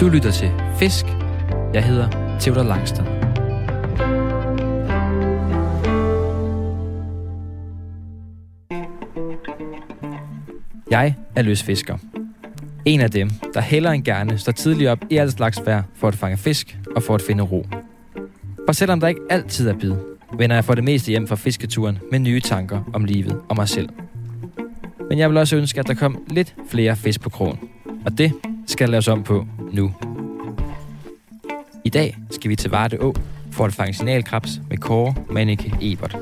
Du lytter til Fisk. Jeg hedder Theodor Langstrøm. Jeg er løsfisker. En af dem, der heller end gerne står tidligt op i alt slags vejr for at fange fisk og for at finde ro. For selvom der ikke altid er bid, vender jeg for det meste hjem fra fisketuren med nye tanker om livet og mig selv. Men jeg vil også ønske, at der kom lidt flere fisk på krogen. Og det skal laves om på nu. I dag skal vi til Varde Å for at fange signalkrebs med Kåre Manneke Ebert.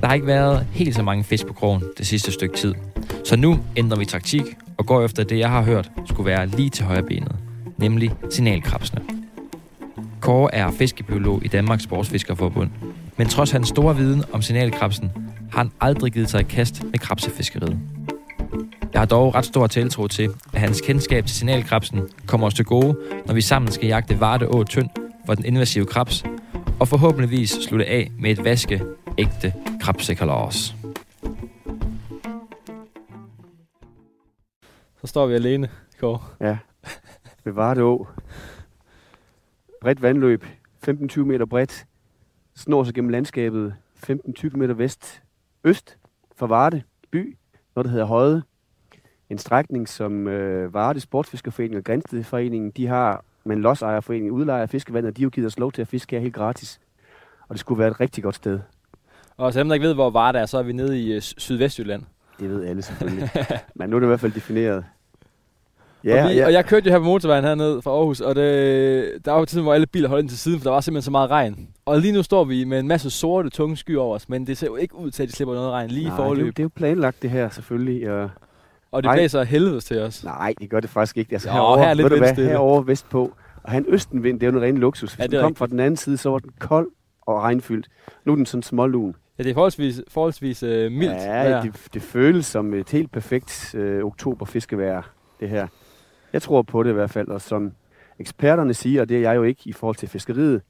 Der har ikke været helt så mange fisk på krogen det sidste stykke tid. Så nu ændrer vi taktik og går efter det, jeg har hørt, skulle være lige til højre benet, nemlig signalkrabsene. Kåre er fiskebiolog i Danmarks Sportsfiskerforbund, men trods hans store viden om signalkrabsen, har han aldrig givet sig i kast med krabsefiskeriet. Jeg har dog ret stor tiltro til, at hans kendskab til signalkrabsen kommer os til gode, når vi sammen skal jagte Varde Å Tynd for den invasive krabs, og forhåbentligvis slutte af med et vaske ægte krabsekalas. Så står vi alene, Kåre. Ja, ved Varde Å. Bredt vandløb, 15-20 meter bredt, snor sig gennem landskabet 15-20 meter vest, øst for Varde by, noget der hedder Høje. En strækning, som øh, Varde Sportsfiskerforening og Grænstedforeningen, de har, men lodsejerforeningen udlejer fiskevandet, og de har jo givet os lov til at fiske her helt gratis. Og det skulle være et rigtig godt sted. Og til dem, der ikke ved, hvor Varde er, så er vi nede i øh, Sydvestjylland. Det ved alle selvfølgelig. men nu er det i hvert fald defineret. Ja, og, vi, ja. og jeg kørte jo her på motorvejen hernede fra Aarhus, og det, der var tiden, hvor alle biler holdt ind til siden, for der var simpelthen så meget regn. Og lige nu står vi med en masse sorte, tunge skyer over os, men det ser jo ikke ud til, at de slipper noget regn lige Nej, i forløb. Det, det er jo planlagt det her, selvfølgelig. Og, og det blæser helvedes til os. Nej, det gør det faktisk ikke. Altså, jo, herovre, her er lidt ved hvad, herovre vestpå. Og han østenvind, det er jo en ren luksus. Hvis ja, den kom fra den anden side, så var den kold og regnfyldt. Nu er den sådan smålun. Ja, det er forholdsvis, forholdsvis øh, mildt. Ja, det, det føles som et helt perfekt øh, oktoberfiskevejr, det her. Jeg tror på det i hvert fald, og som eksperterne siger, og det er jeg jo ikke i forhold til fiskeriet,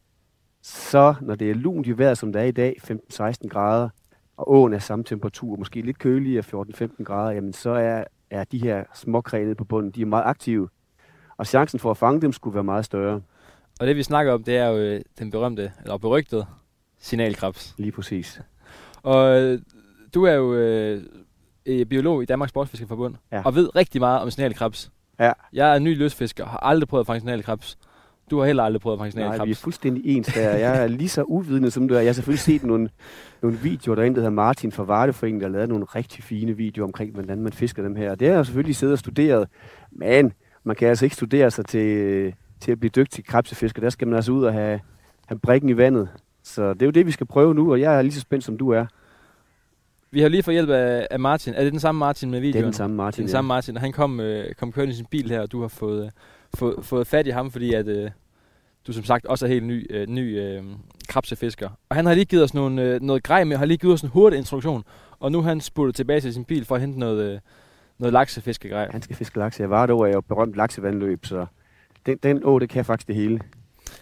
så når det er lunt i vejret, som det er i dag, 15-16 grader, og åen er samme temperatur, måske lidt køligere, 14-15 grader, jamen så er, er de her småkræ på bunden, de er meget aktive. Og chancen for at fange dem skulle være meget større. Og det vi snakker om, det er jo øh, den berømte, eller berygtede signalkrabs. Lige præcis. Og øh, du er jo øh, biolog i Danmarks Sportsfiskerforbund, ja. og ved rigtig meget om signalkrabs. Ja. Jeg er en ny løsfisker, har aldrig prøvet at fange signalkrabs. Du har heller aldrig prøvet signalkrabs. Nej, vi er fuldstændig ens der. Jeg er lige så uvidende som du er. Jeg har selvfølgelig set nogle, nogle videoer, der er en, der hedder Martin fra Vardeforeningen, der har lavet nogle rigtig fine videoer omkring, hvordan man fisker dem her. det har jeg selvfølgelig siddet og studeret. Men man kan altså ikke studere sig til, til at blive dygtig krabsefisker. Der skal man altså ud og have, have brækken i vandet. Så det er jo det, vi skal prøve nu, og jeg er lige så spændt, som du er. Vi har lige fået hjælp af, af Martin. Er det den samme Martin med videoen? Det er den samme Martin, Den ja. samme Martin, og han kom, øh, kom kørende i sin bil her, og du har fået, øh, fået, fået fat i ham, fordi at, øh, du som sagt også er helt ny, øh, ny øh, krabsefisker. Og han har lige givet os nogle, øh, noget grej med, har lige givet os en hurtig instruktion, og nu han spurgt tilbage til sin bil for at hente noget, øh, noget laksefiskergrej. Han skal fiske lakse. Jeg var er jo berømt laksevandløb, så den, den å, det kan faktisk det hele.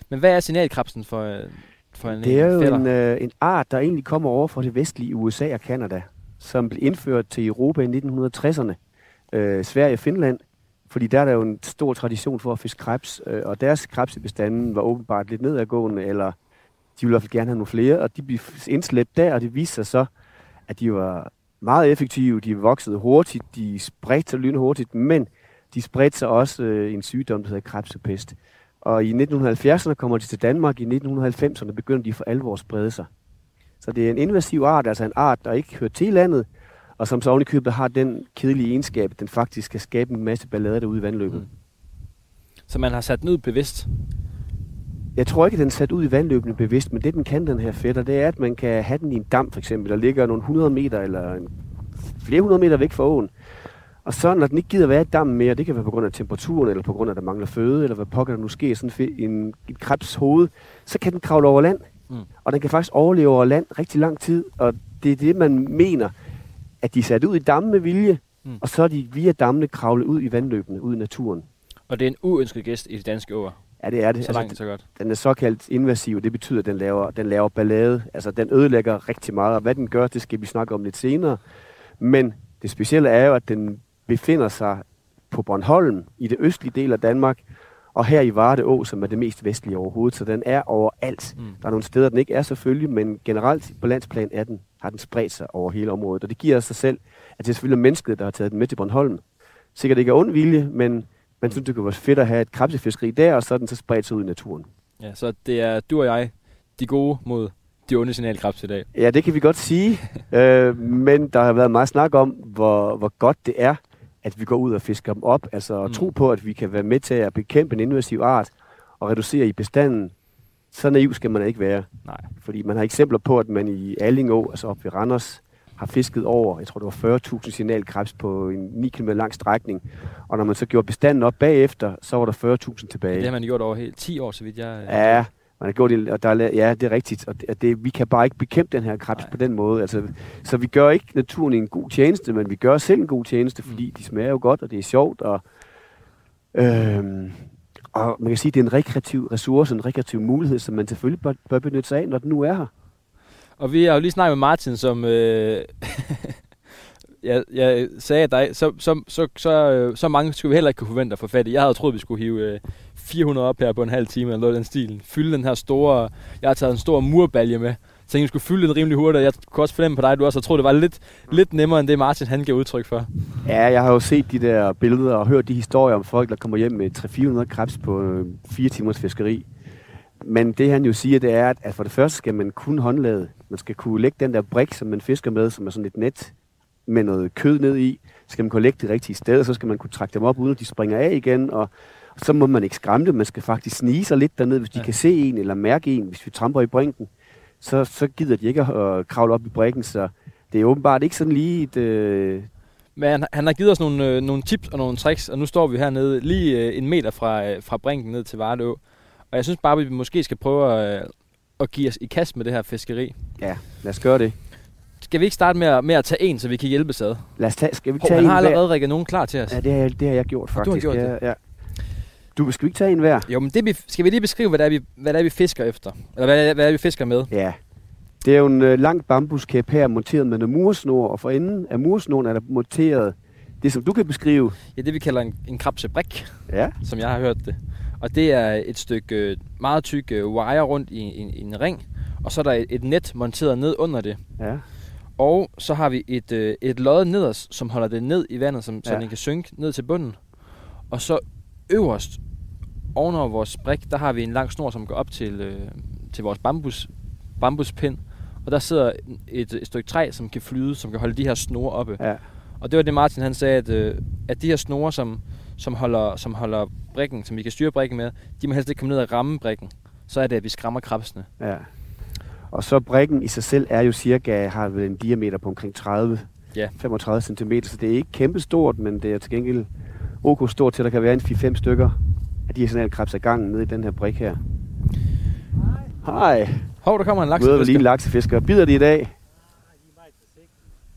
Men hvad er signalkrabsen for, øh, for en Det er jo fætter? en, øh, en art, der egentlig kommer over fra det vestlige USA og Kanada som blev indført til Europa i 1960'erne. Øh, Sverige og Finland, fordi der er der jo en stor tradition for at fiske krebs, øh, og deres krebsebestanden var åbenbart lidt nedadgående, eller de ville i hvert fald gerne have nogle flere, og de blev indslæbt der, og det viste sig så, at de var meget effektive, de voksede hurtigt, de spredte sig lynhurtigt, men de spredte sig også øh, en sygdom, der hedder krebsepest. Og i 1970'erne kommer de til Danmark, i 1990'erne begynder de for alvor at sprede sig. Så det er en invasiv art, altså en art, der ikke hører til landet, og som så ovenikøbet har den kedelige egenskab, at den faktisk kan skabe en masse ballade derude i vandløbet. Mm. Så man har sat den ud bevidst? Jeg tror ikke, at den er sat ud i vandløbene bevidst, men det den kan, den her fætter, det er, at man kan have den i en dam for eksempel, der ligger nogle 100 meter eller en, flere hundrede meter væk fra åen. Og så når den ikke gider være i dammen mere, det kan være på grund af temperaturen, eller på grund af, at der mangler føde, eller hvad pokker der nu sker, sådan en, en krebs hoved, så kan den kravle over land. Mm. Og den kan faktisk overleve over land rigtig lang tid, og det er det, man mener, at de er sat ud i dammen med vilje, mm. og så er de via dammene kravlet ud i vandløbene, ud i naturen. Og det er en uønsket gæst i de danske åer? Ja, det er det. Så altså, langt, så godt. Den er såkaldt invasiv, det betyder, at den laver, den laver ballade. Altså, den ødelægger rigtig meget, og hvad den gør, det skal vi snakke om lidt senere. Men det specielle er jo, at den befinder sig på Bornholm, i det østlige del af Danmark, Og her i Varde Å, som er det mest vestlige overhovedet, så den er overalt. Mm. Der er nogle steder, den ikke er selvfølgelig, men generelt på landsplan er den, har den spredt sig over hele området. Og det giver sig selv, at det er selvfølgelig mennesket, der har taget den med til Bornholm. Sikkert ikke af ond vilje, men man synes, det kunne være fedt at have et krabsefiskeri der, og så er den så spredt sig ud i naturen. Ja, så det er du og jeg, de gode mod de onde signalkrebs i dag. Ja, det kan vi godt sige, øh, men der har været meget snak om, hvor, hvor godt det er, at vi går ud og fisker dem op. Altså Mm. tro på, at vi kan være med til at bekæmpe en invasiv art og reducere i bestanden. Så naiv skal man ikke være. Nej. Fordi man har eksempler på, at man i Allingå, altså op ved Randers, har fisket over, jeg tror det var 40.000 signalkrebs på en 9 km lang strækning. Og når man så gjorde bestanden op bagefter, så var der 40.000 tilbage. Det har man gjort over helt 10 år, så vidt jeg... Ja, man har gjort og der er, ja, det er rigtigt. Og det, det, vi kan bare ikke bekæmpe den her krebs Nej. på den måde. Altså, så vi gør ikke naturen en god tjeneste, men vi gør selv en god tjeneste, fordi Mm. de smager jo godt, og det er sjovt. Og, øhm, og man kan sige, at det er en rekreativ ressource, en rekreativ mulighed, som man selvfølgelig bør, bør benytte sig af, når den nu er her. Og vi har jo lige snakket med Martin, som... Øh, jeg, jeg sagde dig, så, så, så, så, øh, så mange skulle vi heller ikke kunne forvente at få fat i. Jeg havde troet, vi skulle hive øh, 400 op her på en halv time, eller noget den stil. Fylde den her store... Jeg har taget en stor murbalje med. Så jeg skulle fylde den rimelig hurtigt. Jeg kunne også fornemme på dig, at du også har troet, det var lidt, lidt nemmere, end det Martin han gav udtryk for. Ja, jeg har jo set de der billeder og hørt de historier om folk, der kommer hjem med 300-400 krebs på øh, 4 timers fiskeri. Men det han jo siger, det er, at- for det første skal man kun håndlade. Man skal kunne lægge den der brik, som man fisker med, som er sådan et net med noget kød ned i. Så skal man kunne lægge det rigtige sted, så skal man kunne trække dem op, uden at de springer af igen. Og så må man ikke skræmme dem. Man skal faktisk snige sig lidt derned, hvis de Ja. kan se en eller mærke en. Hvis vi tramper i brinken, så, så gider de ikke at øh, kravle op i brikken. Så det er åbenbart ikke sådan lige et, øh, Men han, han har givet os nogle, øh, nogle tips og nogle tricks, og nu står vi hernede lige øh, en meter fra, øh, fra brinken ned til Vardå. Og jeg synes bare, at vi måske skal prøve at, øh, at give os i kast med det her fiskeri. Ja, lad os gøre det. Skal vi ikke starte med at, med at tage en, så vi kan hjælpes ad? Lad os tage, skal vi Hov, tage han en har hver? allerede rigget nogen klar til os. Ja, det har, jeg- det har jeg gjort du har faktisk. gjort ja, ja. Du, skal vi ikke tage en hver? Jo, men det, vi, skal vi lige beskrive, hvad det, er, vi, hvad det er, vi fisker efter? Eller hvad, det er, hvad det er, vi fisker med? Ja. Det er jo en øh, lang bambuskæp her, monteret med noget mursnor, og for enden af mursnoren er der monteret det, som du kan beskrive. Ja, det vi kalder en, en krabsebrik, Ja. som jeg har hørt det. Og det er et stykke øh, meget tyk øh, wire rundt i, i, i en ring, og så er der et, et net monteret ned under det. Ja. Og så har vi et, øh, et lod nederst, som holder det ned i vandet, som, så Ja. den kan synke ned til bunden. Og så øverst, ovenover vores brik, der har vi en lang snor, som går op til, øh, til vores bambus, bambuspind. Og der sidder et, et stykke træ, som kan flyde, som kan holde de her snore oppe. ja. Og det var det, Martin han sagde, at, øh, at de her snore, som, som, holder, som holder brikken, som vi kan styre brikken med, de må helst ikke komme ned og ramme brikken. Så er det, at vi skræmmer krabsene. ja. Og så brikken i sig selv er jo cirka, har vel en diameter på omkring 30, Ja. 35 cm, så det er ikke kæmpestort, men det er til gengæld ok stort til, at der kan være en 4-5 stykker af de her signalkrebs ad gangen nede i den her brik her. Hej. Hov, der kommer en Møder vi lige en laksefisker. laksefisker. Bider de i dag?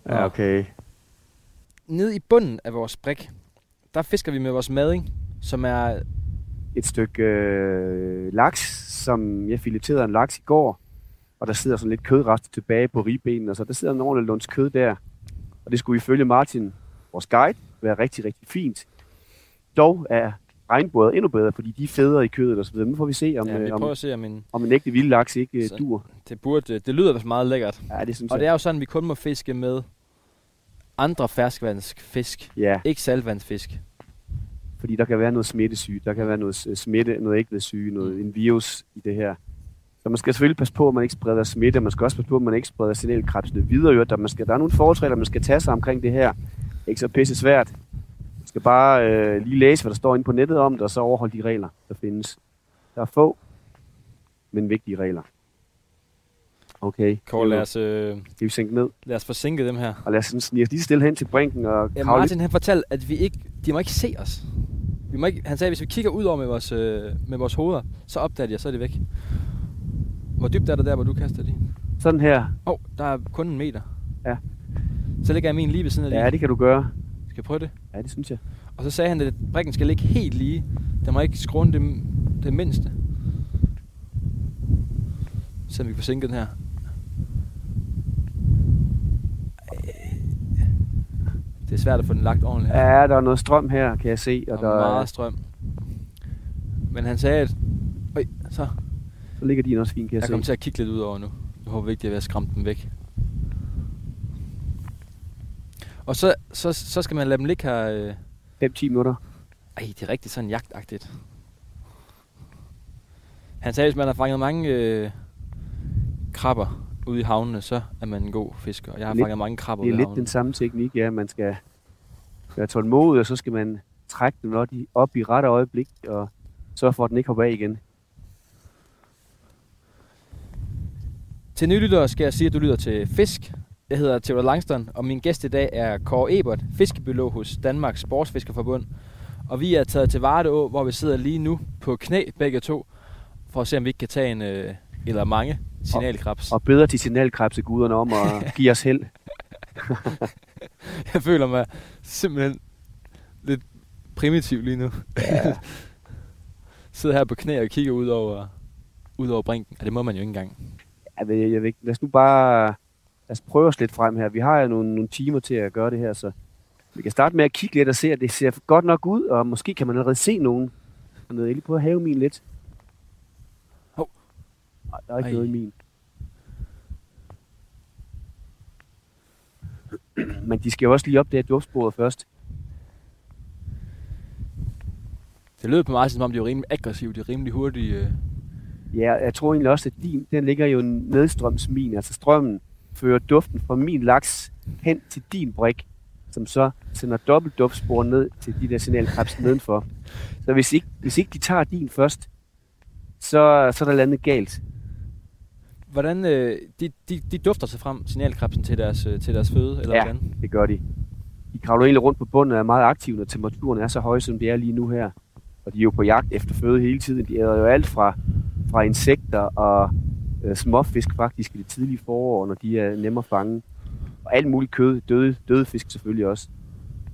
Ja, okay. Nede i bunden af vores brik, der fisker vi med vores mading, som er et stykke øh, laks, som jeg fileterede en laks i går, og der sidder sådan lidt kødrester tilbage på ribbenene, og så der sidder en ordentlig lunds kød der. Og det skulle ifølge Martin, vores guide, være rigtig, rigtig fint. Dog er regnbuet endnu bedre, fordi de er federe i kødet og så videre. Nu får vi se, om, ja, vi prøver om, at se, om en, om en ægte vild laks ikke øh, Så- dur. det, burde, det lyder meget lækkert. Ja, det synes Og det jeg. er jo sådan, at vi kun må fiske med andre ferskvandsfisk, Ja, ikke saltvandsfisk. fordi der kan være noget smittesyge, der kan være noget øh, smitte, noget ægvedsyge, noget en virus i det her. Så man skal selvfølgelig passe på, at man ikke spreder smitte, man skal også passe på, at man ikke spreder signalkrebsene videre. Der, man skal, der er nogle forholdsregler, man skal tage sig omkring det her. Det er ikke så pisse svært. Skal bare øh, lige læse, hvad der står inde på nettet om det, og så overholde de regler, der findes. Der er få, men vigtige regler. Okay, Kåre, lad os, øh, skal vi sænke ned, lad os forsinke dem her. og lad os sådan snige lige stille hen til brinken og Ja, Martin han fortalte, at vi ikke, de må ikke se os. Vi må ikke, han sagde, at hvis vi kigger ud over med vores, øh, med vores hoveder, så opdager de os, så er det væk. Hvor dybt er det der, hvor du kaster din? sådan her. Åh, oh, der er kun en meter. Ja. Så lægger jeg min lige ved siden af. Ja, det kan du gøre. Skal jeg prøve det? Ja, det synes jeg. Og så sagde han, at brikken skal ligge helt lige. Den må ikke skråne det, det mindste. Så vi kan få sænket den her. Det er svært at få den lagt ordentligt her. Ja, der er noget strøm her, kan jeg se. Og der der er meget strøm. Men han sagde, at... Øj, så. Så ligger de også fint, kan jeg, Jeg se. kommer til at kigge lidt ud over nu. Nu håber ikke, det er ved at skræmme dem væk. Og så, så, så skal man lade dem ligge her... Øh... 5-10 minutter. Ej, det er rigtig sådan jagtagtigt. Han sagde, at hvis man har fanget mange øh, krabber ude i havnene, så er man en god fisker. Jeg har Lidt- fanget mange krabber Det er ude i lidt havnene. den samme teknik, ja. Man skal være tålmodig, og så skal man trække den op i, op i rette øjeblik, og sørge for, at den ikke hopper af igen. Til nylyttere skal jeg sige, at du lytter til Fisk. Jeg hedder Theodor Langston, og min gæst i dag er Kåre Ebert, fiskebiolog hos Danmarks Sportsfiskerforbund. Og vi er taget til Vardeå, hvor vi sidder lige nu på knæ begge to, for at se, om vi ikke kan tage en, øh, eller mange signalkrabs. Og bedre til signalkrebseguderne om at give os held. Jeg føler mig simpelthen lidt primitiv lige nu. Ja. Sidder her på knæ og kigger ud over, ud over brinken. Og det må man jo ikke engang. Jeg ved, jeg ved, ikke. lad os nu bare lad os prøve os lidt frem her. Vi har jo nogle, nogle timer til at gøre det her, så vi kan starte med at kigge lidt og se, at det ser godt nok ud, og måske kan man allerede se nogen. Jeg lige prøve at have min lidt. Hov. Nej, der er ikke Ej. noget i min. Men de skal jo også lige op det her duftsporet først. Det lød på mig, som om de er rimelig aggressive. De er rimelig hurtige. Øh. Ja, jeg tror egentlig også, at din, den ligger jo nedstrøms min. Altså strømmen fører duften fra min laks hen til din brik, som så sender dobbelt duftspor ned til de der signalkrebs nedenfor. Så hvis ikke, hvis ikke de tager din først, så, så er der landet galt. Hvordan, øh, de, de, de dufter sig frem, signalkrabsen, til deres, øh, til deres føde, eller Ja. hvordan? Det gør de. De kravler egentlig rundt på bunden og er meget aktive, når temperaturen er så høj, som det er lige nu her. Og de er jo på jagt efter føde hele tiden. De æder jo alt fra, fra insekter og øh, småfisk faktisk i det tidlige forår, når de er nemme at fange. Og alt muligt kød, døde, døde fisk selvfølgelig også.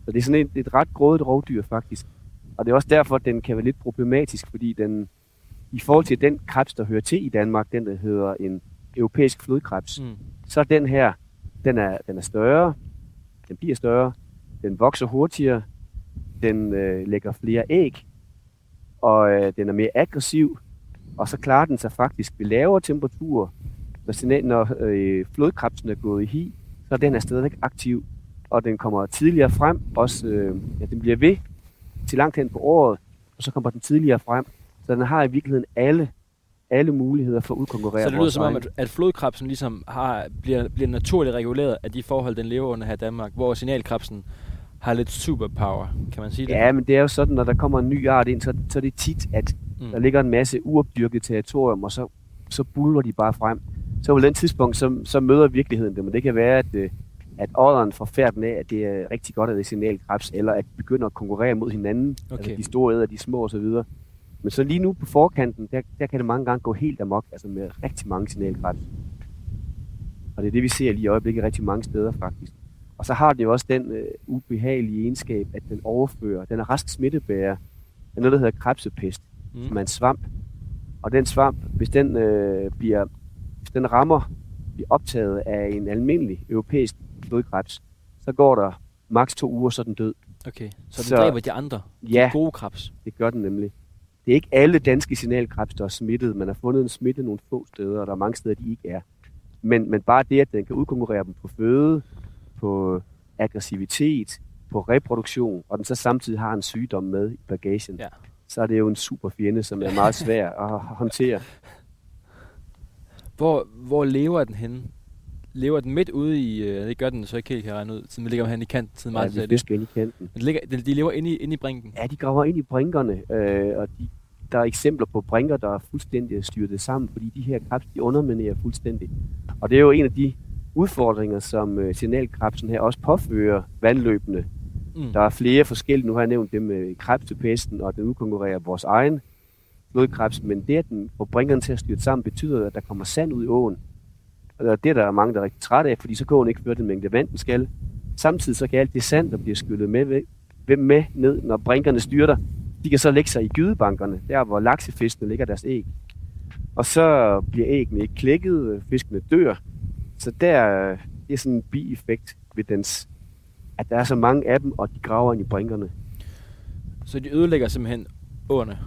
Så det er sådan et, et ret grådigt rovdyr faktisk. Og det er også derfor, at den kan være lidt problematisk, fordi den, i forhold til den krebs, der hører til i Danmark, den der hedder en europæisk flodkrebs, Mm. så er den her, den er, den er større, den bliver større, den vokser hurtigere, den øh, lægger flere æg, og øh, den er mere aggressiv, og så klarer den sig faktisk ved lavere temperaturer. Når, signal, når øh, flodkrebsen er gået i hi, så den er stadigvæk aktiv, og den kommer tidligere frem, også, øh, ja, den bliver ved til langt hen på året, og så kommer den tidligere frem. Så den har i virkeligheden alle, alle muligheder for at udkonkurrere Så det lyder som om, at, at flodkrabsen ligesom har, bliver, bliver naturligt reguleret af de forhold, den lever under her i Danmark, hvor signalkrabsen har lidt superpower, kan man sige det? Ja, men det er jo sådan, når der kommer en ny art ind, så, så er det tit, at Mm. der ligger en masse uopdyrket territorium, og så, så buller de bare frem. Så på den tidspunkt, så, så møder virkeligheden det, men det kan være, at, øh, at ådderen får færden af, at det er rigtig godt, at det er signalkrebs, eller at de begynder at konkurrere mod hinanden, Okay. altså de store æder, de små osv. Men så lige nu på forkanten, der, der kan det mange gange gå helt amok, altså med rigtig mange signalkrebs. Og det er det, vi ser lige i øjeblikket rigtig mange steder faktisk. Og så har den jo også den øh, ubehagelige egenskab, at den overfører, den er rask smittebærer af noget, der hedder krebsepest, Mm. som er en svamp. Og den svamp, hvis den, øh, bliver, hvis den rammer, bliver optaget af en almindelig europæisk flodkrebs, så går der maks to uger, så er den død. Okay, så den Så- dræber de andre, Ja, de gode krebs. det gør den nemlig. Det er ikke alle danske signalkrebs, der er smittet. Man har fundet en smitte nogle få steder, og der er mange steder, de ikke er. Men, men bare det, at den kan udkonkurrere dem på føde, på aggressivitet, på reproduktion, og den så samtidig har en sygdom med i bagagen, Ja. Så er det jo en super fjende, som er meget svær at håndtere. Hvor, hvor lever den henne? Lever den midt ude i... Øh, det gør den så ikke helt, kan regne ud. Siden den ligger hen i kanten, siden Ja, Martin de sagde det. i kanten. Men de, ligger, de, de lever inde i, inde i brinken. Ja, de graver ind i brinkerne, øh, og de, der er eksempler på brinker, der er fuldstændig styrtet sammen, fordi de her krebs, de underminerer fuldstændig. Og det er jo en af de udfordringer, som øh, signalkrebsen her også påfører vandløbene. Mm. Der er flere forskellige, nu har jeg nævnt dem med krebspesten, og den udkonkurrerer vores egen blodkrebs, men det, at den får brinkerne til at styrte sammen, betyder, at der kommer sand ud i åen. Og det er der mange, der er rigtig trætte af, fordi så kan åen ikke føre den mængde vand, den skal. Samtidig så kan alt det sand, der bliver skyllet med, med, med ned, når brinkerne styrter, de kan så lægge sig i gydebankerne, der hvor laksefiskene ligger deres æg. Og så bliver æggene ikke klækket, øh, fiskene dør. Så der øh, det er sådan en bieffekt ved dens, at der er så mange af dem, og de graver ind i brinkerne. Så de ødelægger simpelthen åerne.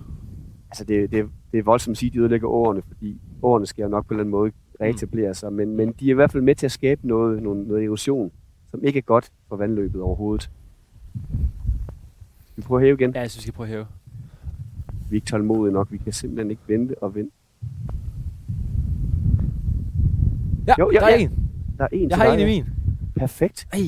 Altså, det, det, det er voldsomt at sige, at de ødelægger årene, fordi årene skal jo nok på en eller anden måde reetablere sig, men, men de er i hvert fald med til at skabe noget, noget, noget erosion, som ikke er godt for vandløbet overhovedet. Vi prøver at hæve igen. Ja, jeg synes, vi skal prøve at hæve. Vi er ikke tålmodige nok. Vi kan simpelthen ikke vente og vente. Ja, Jo, ja, der er ja. en. Der er en Jeg har en i min. Perfekt. Ej.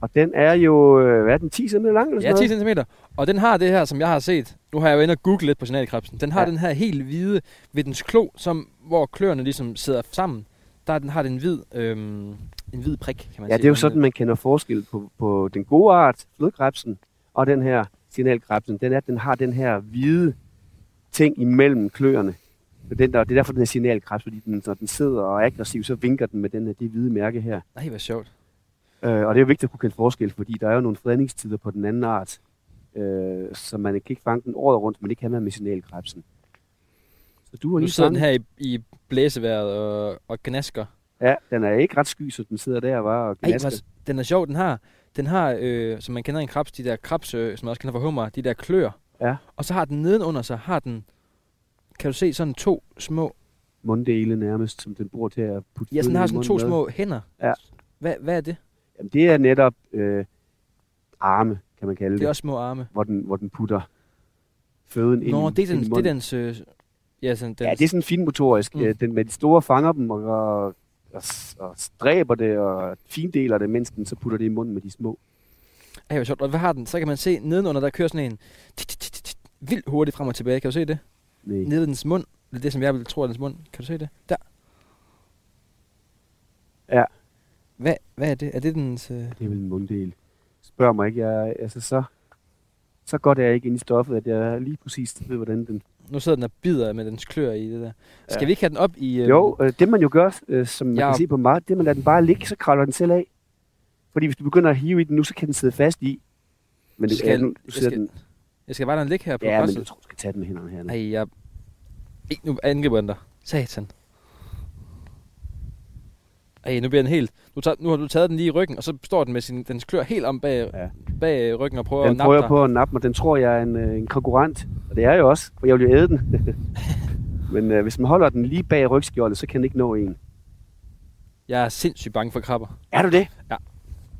Og den er jo, øh, hvad er den, 10 cm lang eller Ja, sådan 10 noget? cm. Og den har det her, som jeg har set. Nu har jeg jo inde og googlet lidt på signalkrebsen. Den har Ja. den her helt hvide ved dens klo, som, hvor kløerne ligesom sidder sammen. Der er den, har den en hvid, øhm, en hvid prik, kan man Ja, sige. det er jo sådan, man kender forskel på, på den gode art, flodkrebsen, og den her signalkrebsen. Den er, den har den her hvide ting imellem kløerne. Og Den der, det er derfor, den er signalkrebs, fordi den, når den sidder og er aggressiv, så vinker den med den her, det hvide mærke her. Nej, hvor sjovt. Øh, og det er vigtigt at kunne kende forskel, fordi der er jo nogle fredningstider på den anden art, øh, så man kan ikke fange den året rundt, men det kan man med signalkrebsen. Så du har Nu lige sidder den fanget. her i, i blæseværet og, og gnasker. Ja, den er ikke ret sky, så den sidder der var og Ej, gnasker. hvor, den er sjov. Den har, den har øh, som man kender en krebs, de der krebs, øh, som man også kender fra hummer, de der klør. Ja. Og så har den nedenunder sig, har den, kan du se, sådan to små, Munddele nærmest, som den bruger til at putte ja, sådan har sådan to med. små hænder. Ja. Hvad, hvad er det? Jamen, det er netop øh, arme, kan man kalde det, Det er også små arme. hvor, den, hvor den putter føden ind, Nå, i, det er, den, i det er dens... Øh, ja, sådan, dens, Ja, det er sådan finmotorisk. Mm. Mm. Den med de store fanger dem og, og, og, stræber det og findeler det, mens den så putter det i munden med de små. Ej, hvor sjovt. Og hvad har den? Så kan man se nedenunder, der kører sådan en vildt hurtigt frem og tilbage. Kan du se det? Nej. Nede ved dens mund. Det er det, som jeg vil tro er dens mund. Kan du se det? Der. Ja. Hvad, hvad er det? Er det dens... Øh... Det er vel en munddel. Spørg mig ikke. Jeg, altså, så, så godt er jeg ikke inde i stoffet, at jeg lige præcis ved, hvordan den... Nu sidder den og bider med dens klør i det der. Skal Ja. vi ikke have den op i... Øh... Jo, øh, det man jo gør, øh, som man Ja. kan se på meget, det er, man lader den bare ligge, så kravler den selv af. Fordi hvis du begynder at hive i den nu, så kan den sidde fast i. Men det, Skal- ja, nu, du skal- den, Jeg skal bare lade den ligge her på ja, men græsset. jeg tror, du skal tage den med hænderne her. nu. Ej, jeg... Ej, nu angriber den dig. Satan. Ej, nu bliver den helt... Nu, tager, nu har du taget den lige i ryggen, og så står den med sin, dens klør helt om bag, Ja. bag ryggen og prøver at Den nappe prøver dig. på at nappe mig. Den tror, jeg er en, øh, en konkurrent. Og det er jeg jo også, for jeg vil jo æde den. Men øh, hvis man holder den lige bag rygskjoldet, så kan den ikke nå en. Jeg er sindssygt bange for krabber. Er du det? Ja.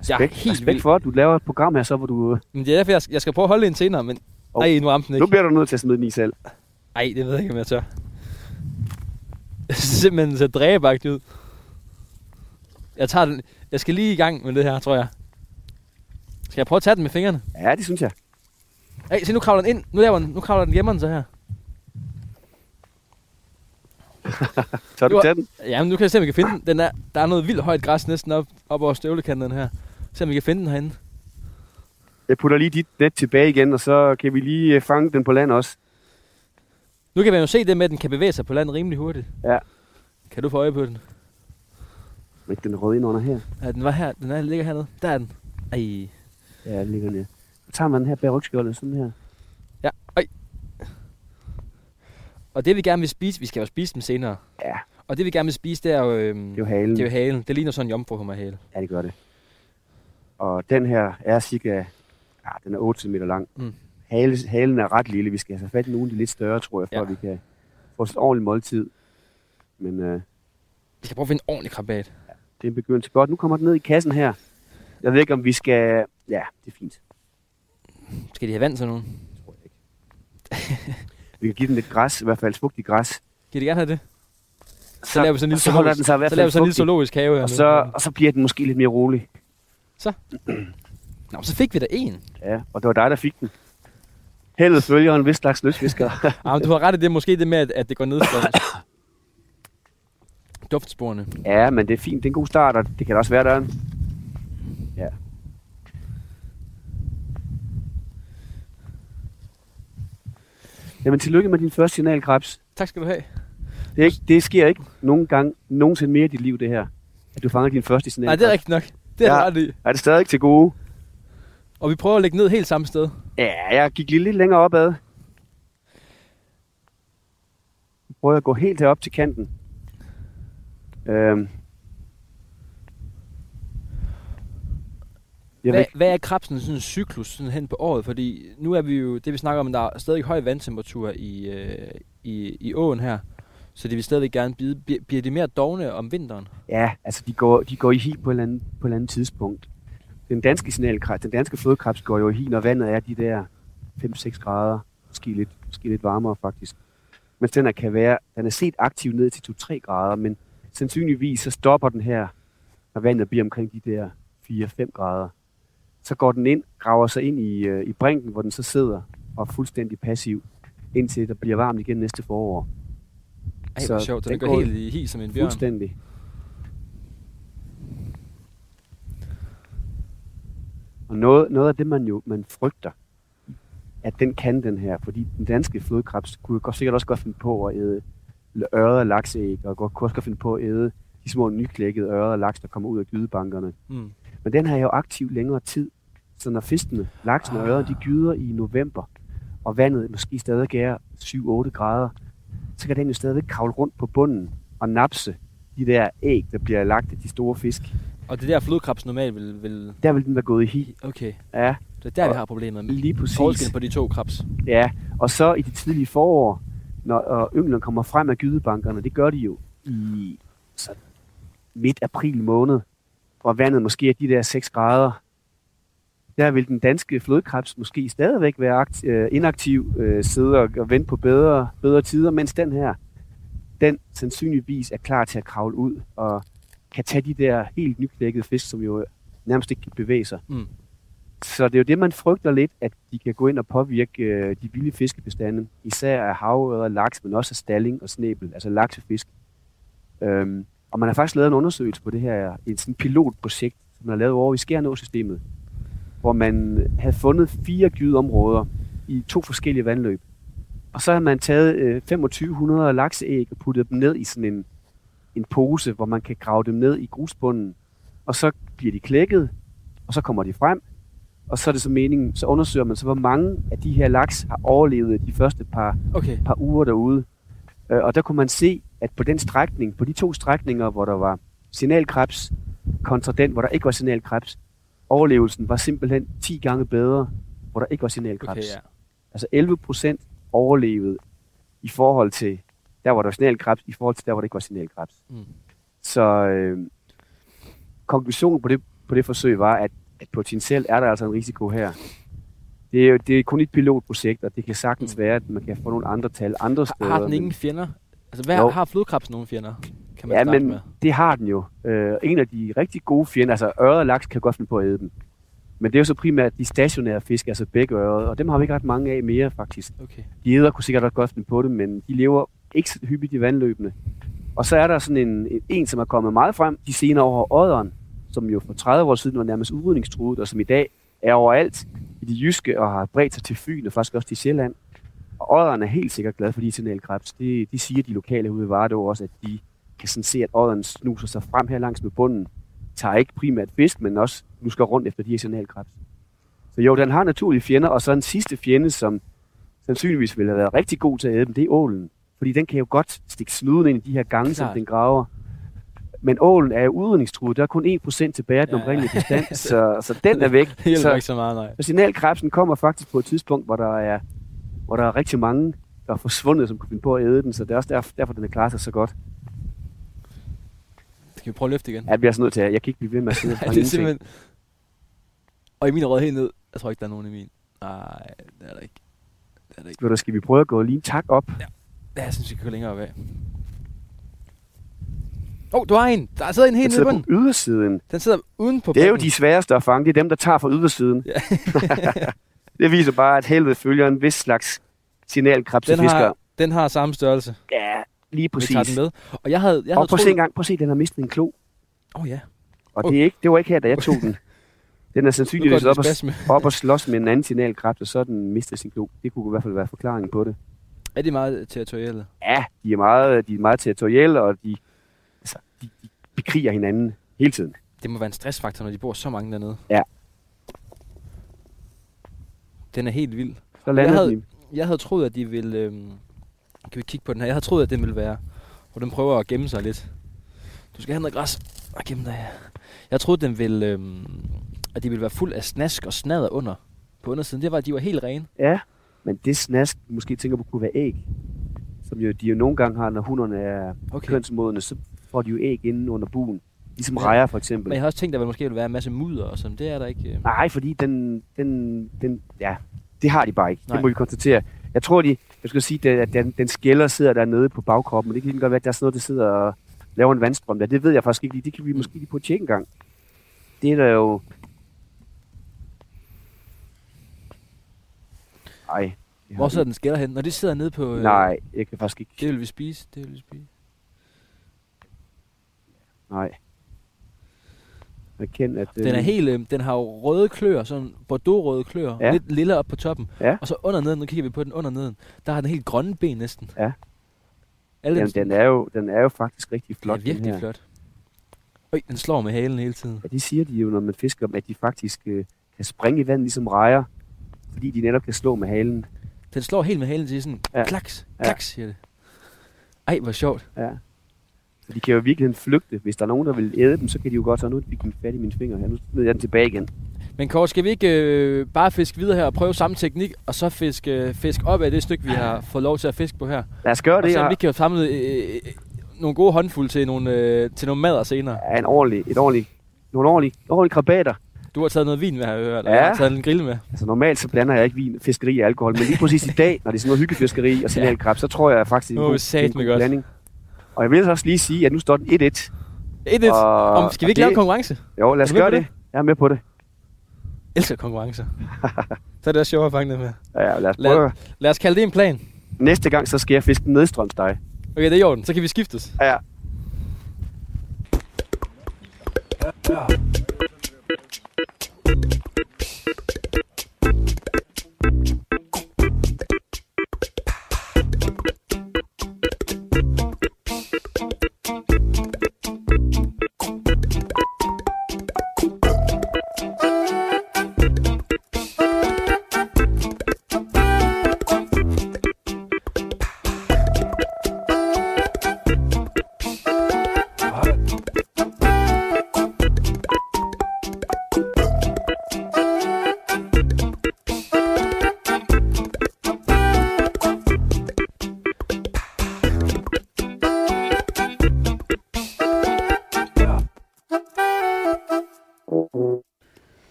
Respekt, Jeg er helt respekt vild. for, at du laver et program her, så hvor du... Men det er derfor, jeg skal, jeg skal prøve at holde en senere, men... Hov. Ej, nu ramte den Nu ikke. bliver du nødt til at smide den i selv. Ej, det ved jeg ikke, om jeg tør. Jeg synes simpelthen, ser dræbagt ud. Jeg tager den... Jeg skal lige i gang med det her, tror jeg. Skal jeg prøve at tage den med fingrene? Ja, det synes jeg. Ej, se nu kravler den ind. Nu, laver den, nu kravler den gemmer den så her. Har du taget den. Ja, men nu kan jeg se, om vi kan finde den. den er, der er noget vildt højt græs næsten op, op over støvlekanten her. Se, om vi kan finde den herinde. Jeg putter lige dit net tilbage igen, og så kan vi lige øh, fange den på land også. Nu kan man jo se det med, at den kan bevæge sig på land rimelig hurtigt. Ja. Kan du få øje på den? Men den er rød ind under her. Ja, den var her. Den er, ligger hernede. Der er den. Ej. Ja, den ligger nede. Så tager man den her bag rygskjoldet, sådan her. Ja, ej. Og det vi gerne vil spise, vi skal jo spise dem senere. Ja, Og det vi gerne vil spise, det er jo, øhm, det er jo halen. det er jo halen. Det ligner sådan en jomfruhummerhale. Ja, det gør det. Og den her er cirka, ja, den er 8 cm lang. Mm. Hale, halen er ret lille. Vi skal have fat i nogle af de lidt større, tror jeg, for Ja. at vi kan få et ordentligt måltid. Men øh, Vi skal prøve at finde en ordentlig krabat. Det er en begyndelse. Godt, nu kommer den ned i kassen her. Jeg ved ikke, om vi skal... Ja, det er fint. Skal de have vand nogen? Det tror jeg ikke. vi kan give den lidt græs, i hvert fald fugtigt græs. Kan de gerne have det? Så, laver vi sådan en lille så zoologisk- den sig i hvert Så laver vi fald sådan en lille zoologisk have her. Og nu. så, og så bliver den måske lidt mere rolig. Nå, så fik vi da en. Ja, og det var dig, der fik den. Heldet følger en vis slags løsfisker. Ja, men du har ret i det. Måske det med, at, at det går ned. Duftsporene. ja, men det er fint. Det er en god start, og det kan også være, der er en. Ja. Jamen, tillykke med din første signalkrebs. Tak skal du have. Det, er ikke, det sker ikke nogen gang, nogensinde mere i dit liv, det her. At du fanger din første Nej, signalkrebs. det er rigtigt nok. Det er Ja. ja. ret i. Er det stadig til gode? Og vi prøver at lægge ned helt samme sted. Ja, jeg gik lige lidt længere opad. Jeg prøver at gå helt herop til kanten. Øhm. Jeg Hvad, hvad er krabsen sådan en cyklus sådan hen på året? Fordi nu er vi jo, det vi snakker om, der er stadig høj vandtemperatur i, øh, i, i åen her. Så de vil stadig gerne bide. Bliver- de mere dogne om vinteren? ja, altså de går, de går i hi på et, eller andet, på et eller andet tidspunkt. Den danske signalkrebs, den danske flodkrebs går jo i hi, når vandet er de der 5-6 grader, måske lidt, måske lidt varmere faktisk. Mens den er, kan være, den er set aktiv ned til 2-3 grader, men sandsynligvis så stopper den her, når vandet bliver omkring de der 4-5 grader. Så går den ind, graver sig ind i, øh, i brinken, hvor den så sidder og er fuldstændig passiv, indtil der bliver varmt igen næste forår. Ej, Så sjovt. Den det går går helt i hi som en bjørn. Fuldstændig. Og noget, noget af det, man jo man frygter, at den kan den her, fordi den danske flodkrebs kunne godt, sikkert også godt finde på at æde ørred og lakseæg, og godt, kunne også finde på at æde de små nyklækkede ørred og laks, der kommer ud af gydebankerne. Mm. Men den her er jo aktiv længere tid, så når fiskene, laksen og ørreden, de gyder i november, og vandet måske stadig er 7-8 grader, så kan den jo stadig kravle rundt på bunden og napse de der æg, der bliver lagt af de store fisk. Og det er der flodkrebs normalt vil, vil... Der vil den være gået i hi. Okay, Ja, det er der, vi Og- har problemet med. lige præcis. Forskellen på de to krebs. Ja, og så i de tidlige forår, når og ynglerne kommer frem af gydebankerne, det gør de jo i så midt april måned, hvor vandet måske er de der 6 grader. Der vil den danske flodkrebs måske stadigvæk være akt, øh, inaktiv, øh, sidde og, og vente på bedre, bedre tider, mens den her, den sandsynligvis er klar til at kravle ud og kan tage de der helt nyklækkede fisk, som jo nærmest ikke kan bevæge sig. Mm. Så det er jo det, man frygter lidt, at de kan gå ind og påvirke øh, de vilde fiskebestande, især af havørred og laks, men også af stalling og snæbel, altså laksefisk. Øhm, og man har faktisk lavet en undersøgelse på det her, et sådan pilotprojekt, som man har lavet over i Skjernå-systemet, hvor man havde fundet fire gydeområder i to forskellige vandløb. Og så har man taget øh, 2500 lakseæg og puttet dem ned i sådan en, en pose, hvor man kan grave dem ned i grusbunden. Og så bliver de klækket, og så kommer de frem, og så er det så meningen, så undersøger man så, hvor mange af de her laks har overlevet de første par, Okay. par uger derude. Øh, og der kunne man se, at på den strækning, på de to strækninger, hvor der var signalkrebs, kontra den, hvor der ikke var signalkrebs, overlevelsen var simpelthen 10 gange bedre, hvor der ikke var signalkrebs. Okay, ja. Altså 11 procent overlevede i forhold til der, hvor der var signalkrebs, i forhold til der, hvor der ikke var signalkrebs. Mm. Så øh, konklusionen på det, på det forsøg var, at, at potentielt er der altså en risiko her. Det er, jo, det er kun et pilotprojekt, og det kan sagtens Mm. være, at man kan få nogle andre tal andre steder. har den ingen fjender? Altså, hvad, Jo. har flodkrebs nogle fjender? Kan man Ja, men med? det har den jo. Øh, en af de rigtig gode fjender, altså ørred og laks, kan godt finde på at æde dem. Men det er jo så primært de stationære fisk, altså bækkeøret, og dem har vi ikke ret mange af mere faktisk. Okay. De æder kunne sikkert godt finde på det, men de lever ikke så hyppigt i vandløbene. Og så er der sådan en, en, en som er kommet meget frem de senere år, Odderen, som jo for 30 år siden var nærmest udrydningstruet, og som i dag er overalt i de jyske og har bredt sig til Fyn og faktisk også til Sjælland. Og Odderen er helt sikkert glad for de signalkrebs. Det, de siger de lokale ude i Vardå også, at de kan sådan se, at Odderen snuser sig frem her langs med bunden. Tager ikke primært fisk, men også lusker rundt efter de her. Så jo, den har naturlige fjender, og så en sidste fjende, som sandsynligvis ville have været rigtig god til at æde dem, det er ålen. Fordi den kan jo godt stikke snuden ind i de her gange, som den graver. Men ålen er jo udrydningstruet. Der er kun 1% tilbage af den Ja. oprindelige bestand, så, så den er væk. Det så, ikke så meget, nej. så signalkrebsen kommer faktisk på et tidspunkt, hvor der er, hvor der er rigtig mange, der er forsvundet, som kunne finde på at æde den. Så det er også derfor, derfor den er klaret sig så godt. Skal vi prøve at løfte igen? Ja, jeg bliver sådan nødt til at, jeg kan ikke blive ved med at sidde Nej, og det er simpelthen... Og i min er røget helt ned. Jeg tror ikke, der er nogen i min. Nej, det er der ikke. Det er der ikke. Du, Skal vi prøve at gå lige en tak op? Ja, jeg synes, vi kan gå længere op af. Åh, oh, du har en. Der sidder en helt nede på den. ydersiden. Den sidder uden på Det er jo bænken. de sværeste at fange. Det er dem, der tager fra ydersiden. Ja. det viser bare, at helvede følger en vis slags signalkrebs den, har, den har samme størrelse. Ja, lige Vi præcis. tager den med. Og jeg havde, jeg havde og prøv at se en gang, prøv at se, den har mistet en klo. Åh oh, ja. Og Oh. det, er ikke, det var ikke her, da jeg tog den. Den er sandsynligvis op og, op og slås med en anden signalkrebs, og så den mistet sin klo. Det kunne i hvert fald være forklaringen på det. Er de meget territorielle? Ja, de er meget, de er meget territorielle, og de, altså, de, de bekriger hinanden hele tiden. Det må være en stressfaktor, når de bor så mange dernede. Ja. Den er helt vild. Så lander havde- de. Jeg havde troet, at de ville... Øhm, kan vi kigge på den her? Jeg havde troet, at den ville være... Hvor den prøver at gemme sig lidt. Du skal have noget græs og gemme dig her. Jeg troede, den ville... Øhm, at de ville være fuld af snask og snader under på undersiden. Det var, at de var helt rene. Ja, men det snask, måske tænker på, kunne være æg. Som jo, de jo nogle gange har, når hunderne er okay. kønsmodne, så får de jo æg inde under buen. Ligesom Ja. rejer for eksempel. Men jeg har også tænkt, at der måske ville være en masse mudder og sådan. Det er der ikke. øh. Nej, fordi den, den, den, ja, det har de bare ikke. Nej. Det må vi konstatere. Jeg tror, de, jeg skulle sige, det- at den, den skælder sidder dernede på bagkroppen, det kan godt være, at der er sådan noget, der sidder og laver en vandstrøm der. Det ved jeg faktisk ikke lige. Det kan vi måske lige på at tjekke en gang. Det er der jo... Nej. det Hvor sidder den skælder hen? Når de sidder nede på... øh, Nej, jeg kan faktisk ikke. Det vil vi spise. Det vil vi spise. Nej. Jeg kender, at Den er helt, øh, den har jo røde klør, sådan bordeaux-røde klør, ja. Lidt lille op på toppen. Ja. Og så under neden, nu kigger vi på den under neden, der har den helt grønne ben næsten. Ja. Alle Jamen, den er jo, den er jo faktisk rigtig flot. den virkelig her. flot. Øj, den slår med halen hele tiden. Ja, det siger de jo, når man fisker dem, at de faktisk øh, kan springe i vandet ligesom rejer, fordi de netop kan slå med halen. Den slår helt med halen til sådan, ja. Ja. klaks, Ja. klaks, siger det. Ej, hvor sjovt. Ja. Så de kan jo virkelig flygte. Hvis der er nogen, der vil æde dem, så kan de jo godt så nu fik den fat i mine fingre her. Nu smider jeg den tilbage igen. Men Kort, skal vi ikke øh, bare fiske videre her og prøve samme teknik, og så fiske, øh, fisk op af det stykke, vi har fået lov til at fiske på her? Lad os gøre Og det. så om Jeg vi kan samle øh, øh, nogle gode håndfulde til nogle, øh, til nogle mader senere. er en ordentlig, et ordentligt, nogle ordentlige, ordentlige krabater. Du har taget noget vin med, har jeg hørt, eller Ja. jeg har taget en grill med. Altså normalt så blander jeg ikke vin, fiskeri og alkohol, men lige præcis i dag, når det er sådan noget hyggefiskeri og signalkrab, så tror jeg faktisk, det er en god, en god godt. Og jeg vil også lige sige, at nu står den 1-1. 1-1. Og- Om, skal vi ikke lave det- konkurrence? Jo, lad os Er gøre på det. Jeg er med på det. Jeg elsker konkurrencer. så er det også sjovt at fange det med. Ja, ja, lad os Lad- prøve. Lad os kalde det en plan. Næste gang, så skal jeg fiske nedstrøms dig. Okay, det er i orden. Så kan vi skiftes. Ja,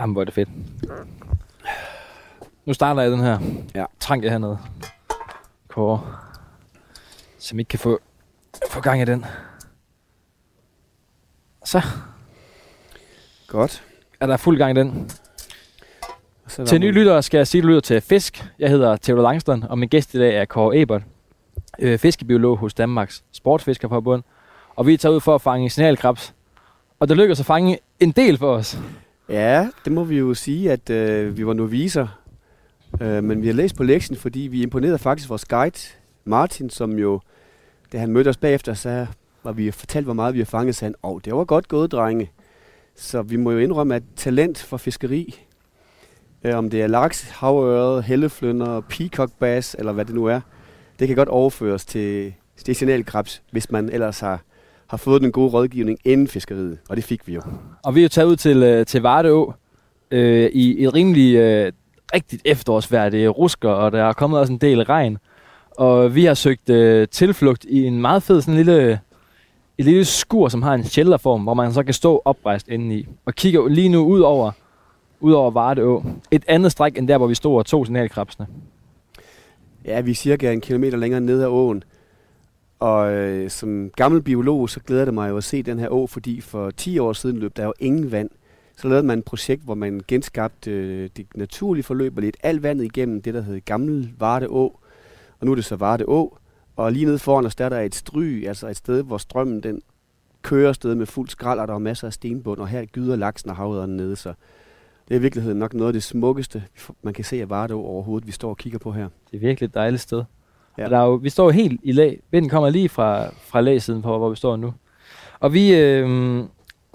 Jamen, hvor er det fedt. Nu starter jeg den her. Ja. Trang jeg hernede. Kåre. Som ikke kan få, få gang i den. Så godt. er der fuld gang i den. Så Til nye lyttere skal jeg sige, at lytter til Fisk. Jeg hedder Theodor Langstrøm, og min gæst i dag er Kåre Ebert, øh, fiskebiolog hos Danmarks Sportsfiskerforbund. Og vi er taget ud for at fange signalkrabs. Og det lykkedes at fange en del for os. Ja, det må vi jo sige, at øh, vi var noviser. Øh, men vi har læst på lektien, fordi vi imponerede faktisk vores guide, Martin, som jo, da han mødte os bagefter, så var vi fortalt, hvor meget vi har fanget, sagde han, åh, det var godt gået, drenge. Så vi må jo indrømme, at talent for fiskeri, øh, om det er laks, havørred, helleflønder, peacock bass, eller hvad det nu er, det kan godt overføres til stationalkrabs, hvis man ellers har, har fået den gode rådgivning inden fiskeriet. Og det fik vi jo. Og vi er jo taget ud til, øh, til Vardeå øh, i et rimelig øh, rigtigt efterårsvejr. Det er rusker, og der er kommet også en del regn. Og vi har søgt øh, tilflugt i en meget fed sådan en lille, et lille skur, som har en shelterform, hvor man så kan stå oprejst inde i. Og kigger lige nu ud over, ud over Vardeå. Et andet stræk end der, hvor vi stod og tog signalkrabsene. Ja, vi er cirka en kilometer længere ned ad åen. Og øh, som gammel biolog, så glæder det mig jo at se den her å, fordi for 10 år siden løb der jo ingen vand. Så lavede man et projekt, hvor man genskabte øh, det naturlige forløb og lidt alt vandet igennem det, der hed Gammel Varde Å. Og nu er det så Varde Å. Og lige nede foran os, der er der et stry, altså et sted, hvor strømmen den kører sted med fuld skrald, og der er masser af stenbund, og her gyder laksen og havet nede, så det er i virkeligheden nok noget af det smukkeste, man kan se af Varde Å overhovedet, vi står og kigger på her. Det er virkelig et dejligt sted. Ja. Og der er jo, vi står jo helt i lag. Vinden kommer lige fra, fra lagsiden på, hvor vi står nu. Og vi, øh,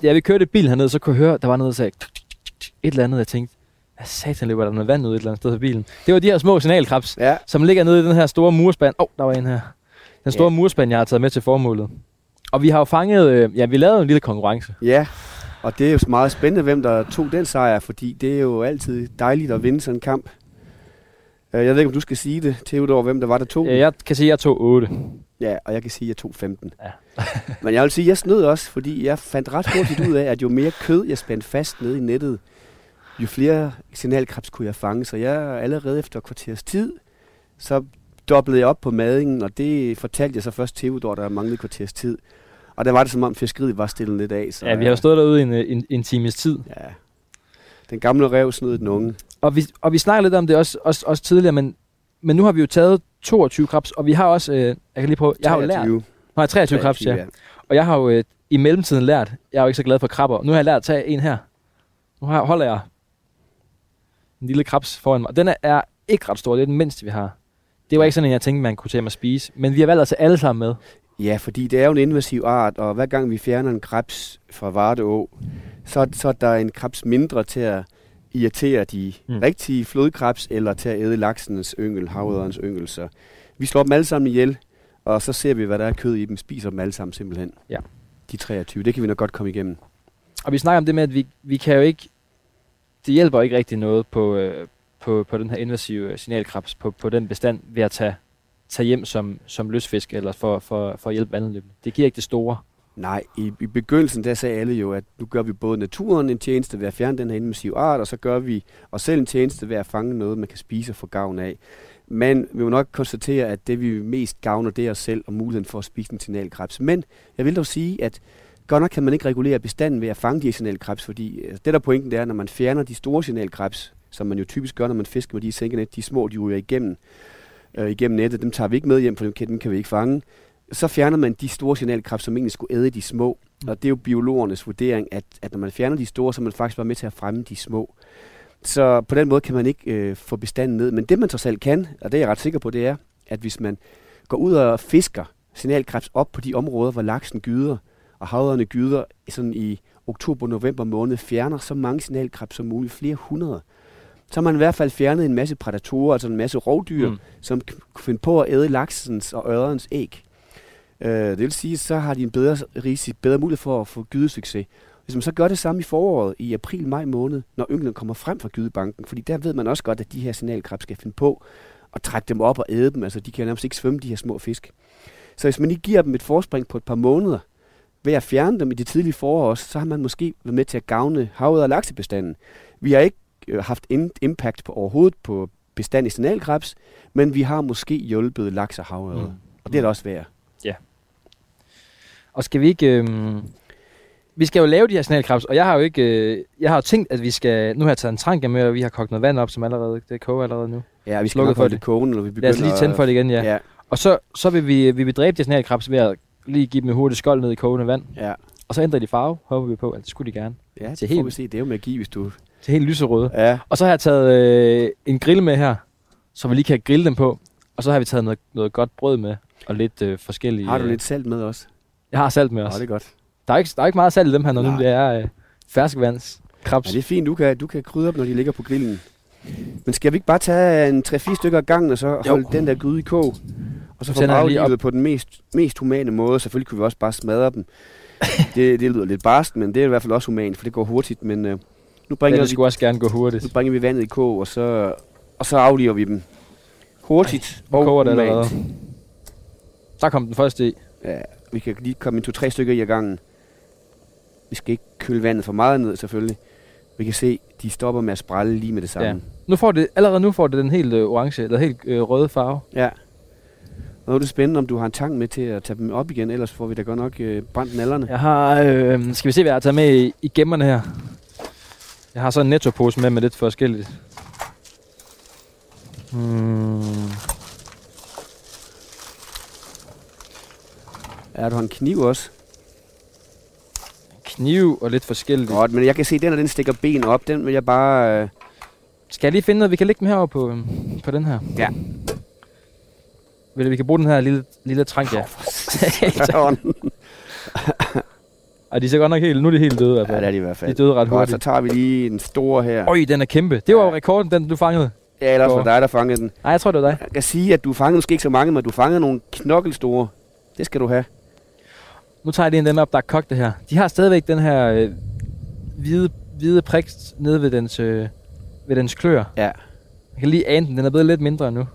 ja, vi kørte i bil hernede, så kunne jeg høre, der var noget, der sagde tuk, tuk, tuk, tuk, et eller andet. Jeg tænkte, hvad satan løber der noget vand ud et eller andet sted på bilen? Det var de her små signalkrabs, Ja, som ligger nede i den her store murspand. Åh, oh, der var en her. Den store Ja. murspand, jeg har taget med til formålet. Og vi har jo fanget, øh, ja, vi lavede en lille konkurrence. ja Og det er jo meget spændende, hvem der tog den sejr, fordi det er jo altid dejligt at vinde sådan en kamp. Øh, Jeg ved ikke, om du skal sige det, Theodor, hvem der var, der tog den. jeg kan sige, at jeg tog 8. Ja, og jeg kan sige, at jeg tog 15. Ja. Men jeg vil sige, at jeg snød også, fordi jeg fandt ret hurtigt ud af, at jo mere kød jeg spændte fast nede i nettet, jo flere signalkrebs kunne jeg fange. Så jeg allerede efter kvarters tid, så doblede jeg op på madingen, og det fortalte jeg så først Theodor, der manglede kvarters tid. Og der var det som om fiskeriet var stillet lidt af. Så, Ja, vi har jo stået derude i en, en, en times tid. Ja. Den gamle rev snød den unge. Og vi, og vi snakker lidt om det også, også, også tidligere, men, men nu har vi jo taget 22 krebs, og vi har også, øh, jeg kan lige prøve, jeg har jo lært, nu har jeg 23 krebs, ja. Og jeg har jo øh, i mellemtiden lært, jeg er jo ikke så glad for krabber, nu har jeg lært at tage en her. Nu har, holder jeg en lille krebs foran mig. Den er, er ikke ret stor, det er den mindste, vi har. Det var ikke sådan en, jeg tænkte, man kunne tage mig at spise. Men vi har valgt at tage alle sammen med. Ja, fordi det er jo en invasiv art, og hver gang vi fjerner en krebs fra Vardeå, så, så er der en krebs mindre til at irritere de Mm. mm. rigtige flodkrebs, eller til at æde laksens yngel, havøderens yngel. Så vi slår dem alle sammen ihjel, og så ser vi, hvad der er kød i dem, spiser dem alle sammen simpelthen. Ja. De 23, det kan vi nok godt komme igennem. Og vi snakker om det med, at vi, vi kan jo ikke... Det hjælper ikke rigtig noget på, øh, på, på den her invasive signalkrebs, på, på den bestand, ved at tage, tage hjem som, som løsfisk, eller for, for, for at hjælpe vandløbene. Det giver ikke det store. Nej, i, i begyndelsen der sagde alle jo, at nu gør vi både naturen en tjeneste ved at fjerne den her invasive art, og så gør vi os selv en tjeneste ved at fange noget, man kan spise og få gavn af. Men vi må nok konstatere, at det vi mest gavner, det er os selv og muligheden for at spise en signalkrebs. Men jeg vil dog sige, at godt nok kan man ikke regulere bestanden ved at fange de her signalkrebs, fordi altså, det der pointen det er, når man fjerner de store signalkrebs, som man jo typisk gør, når man fisker med de sænkenet, de små, de ryger igennem, øh, igennem nettet, dem tager vi ikke med hjem, for dem kan, dem kan vi ikke fange så fjerner man de store signalkræfter, som egentlig skulle æde de små. Og det er jo biologernes vurdering, at, at når man fjerner de store, så er man faktisk bare med til at fremme de små. Så på den måde kan man ikke øh, få bestanden ned. Men det man trods alt kan, og det er jeg ret sikker på, det er, at hvis man går ud og fisker signalkrebs op på de områder, hvor laksen gyder, og havderne gyder sådan i oktober-november måned, fjerner så mange signalkrebs som muligt, flere hundrede, så har man i hvert fald fjernet en masse prædatorer, altså en masse rovdyr, mm. som k- kunne finde på at æde laksens og ørrens æg. Øh, det vil sige, så har de en bedre, risiko, bedre mulighed for at få gydesucces. Hvis man så gør det samme i foråret, i april-maj måned, når ynglen kommer frem fra gydebanken, fordi der ved man også godt, at de her signalkrebs skal finde på at trække dem op og æde dem. Altså, de kan nærmest ikke svømme, de her små fisk. Så hvis man ikke giver dem et forspring på et par måneder, ved at fjerne dem i det tidlige forår også, så har man måske været med til at gavne havet og laksebestanden. Vi har ikke øh, haft impact på overhovedet på bestand i signalkrebs, men vi har måske hjulpet laks og havet. Mm. Og det er da også værd. Og skal vi ikke... Øhm, vi skal jo lave de her signalkrebs, og jeg har jo ikke... Øh, jeg har jo tænkt, at vi skal... Nu har jeg taget en trank med, og vi har kogt noget vand op, som allerede... Det koger allerede nu. Ja, vi skal Slukket nok for det. kogende, når vi begynder. Lad os lige tænde for det igen, ja. Ja, Og så, så vil vi, vi vil dræbe de signalkrebs ved at lige give dem et hurtigt skold ned i kogende vand. ja. Og så ændrer de farve, håber vi på. Altså, det skulle de gerne. Ja, det Til helt- vi se. Det er jo magi, hvis du... Til helt lyserøde. Ja, Og så har jeg taget øh, en grill med her, så vi lige kan grille dem på. Og så har vi taget noget, noget godt brød med, og lidt øh, forskellige... har du øh, lidt salt med også? Jeg har salt med Ja, os. det er godt. Der er ikke, der er ikke meget salt i dem her, når nu det er øh, ferskvands krebs. Ja, det er fint. Du kan, du kan krydre op, når de ligger på grillen. Men skal vi ikke bare tage en 3-4 stykker af gangen, og så Jo. holde den der gryde i kog? Og så få aflivet på den mest, mest humane måde. Selvfølgelig kunne vi også bare smadre dem. det, det lyder lidt barst, men det er i hvert fald også humant, for det går hurtigt. Men øh, nu, Ja, bringer det vi, også gerne gå hurtigt. nu bringer vi vandet i kog, og så, og så afliver vi dem. Hurtigt Nu og koger det humant. allerede. Der kom den første i. Ja, vi kan lige komme en to-tre stykker i ad gangen. Vi skal ikke køle vandet for meget ned, selvfølgelig. Vi kan se, de stopper med at sprælle lige med det samme. Ja. Nu får det, allerede nu får det den helt øh, orange, eller helt øh, røde farve. Ja. Og nu er det spændende, om du har en tang med til at tage dem op igen, ellers får vi da godt nok øh, brændt nallerne. Jeg har, øh, skal vi se, hvad jeg har taget med i, i gemmerne her. Jeg har så en nettopose med med lidt forskelligt. Hmm. Ja, du en kniv også. Kniv og lidt forskelligt. Godt, men jeg kan se, at den, og den stikker ben op. Den vil jeg bare... Øh, Skal jeg lige finde noget? Vi kan lægge dem herovre på, øhm, på den her. Ja. Vil vi kan bruge den her lille, lille trank, ja. Og de er så godt nok helt, nu er de helt døde i hvert ja, fald. det er de i hvert de fald. døde ret Godt, så hurtigt. tager vi lige den store her. Øj, den er kæmpe. Det var jo rekorden, den du fangede. Ja, ellers var det dig, der fangede den. Nej, jeg tror, det var dig. Jeg kan sige, at du fangede måske ikke så mange, men du fangede nogle knokkelstore. Det skal du have. Nu tager jeg lige en af dem op, der er kogt det her. De har stadigvæk den her øh, hvide, hvide prik nede ved dens, øh, ved dens klør. Ja. Jeg kan lige ane den. Den er blevet lidt mindre nu.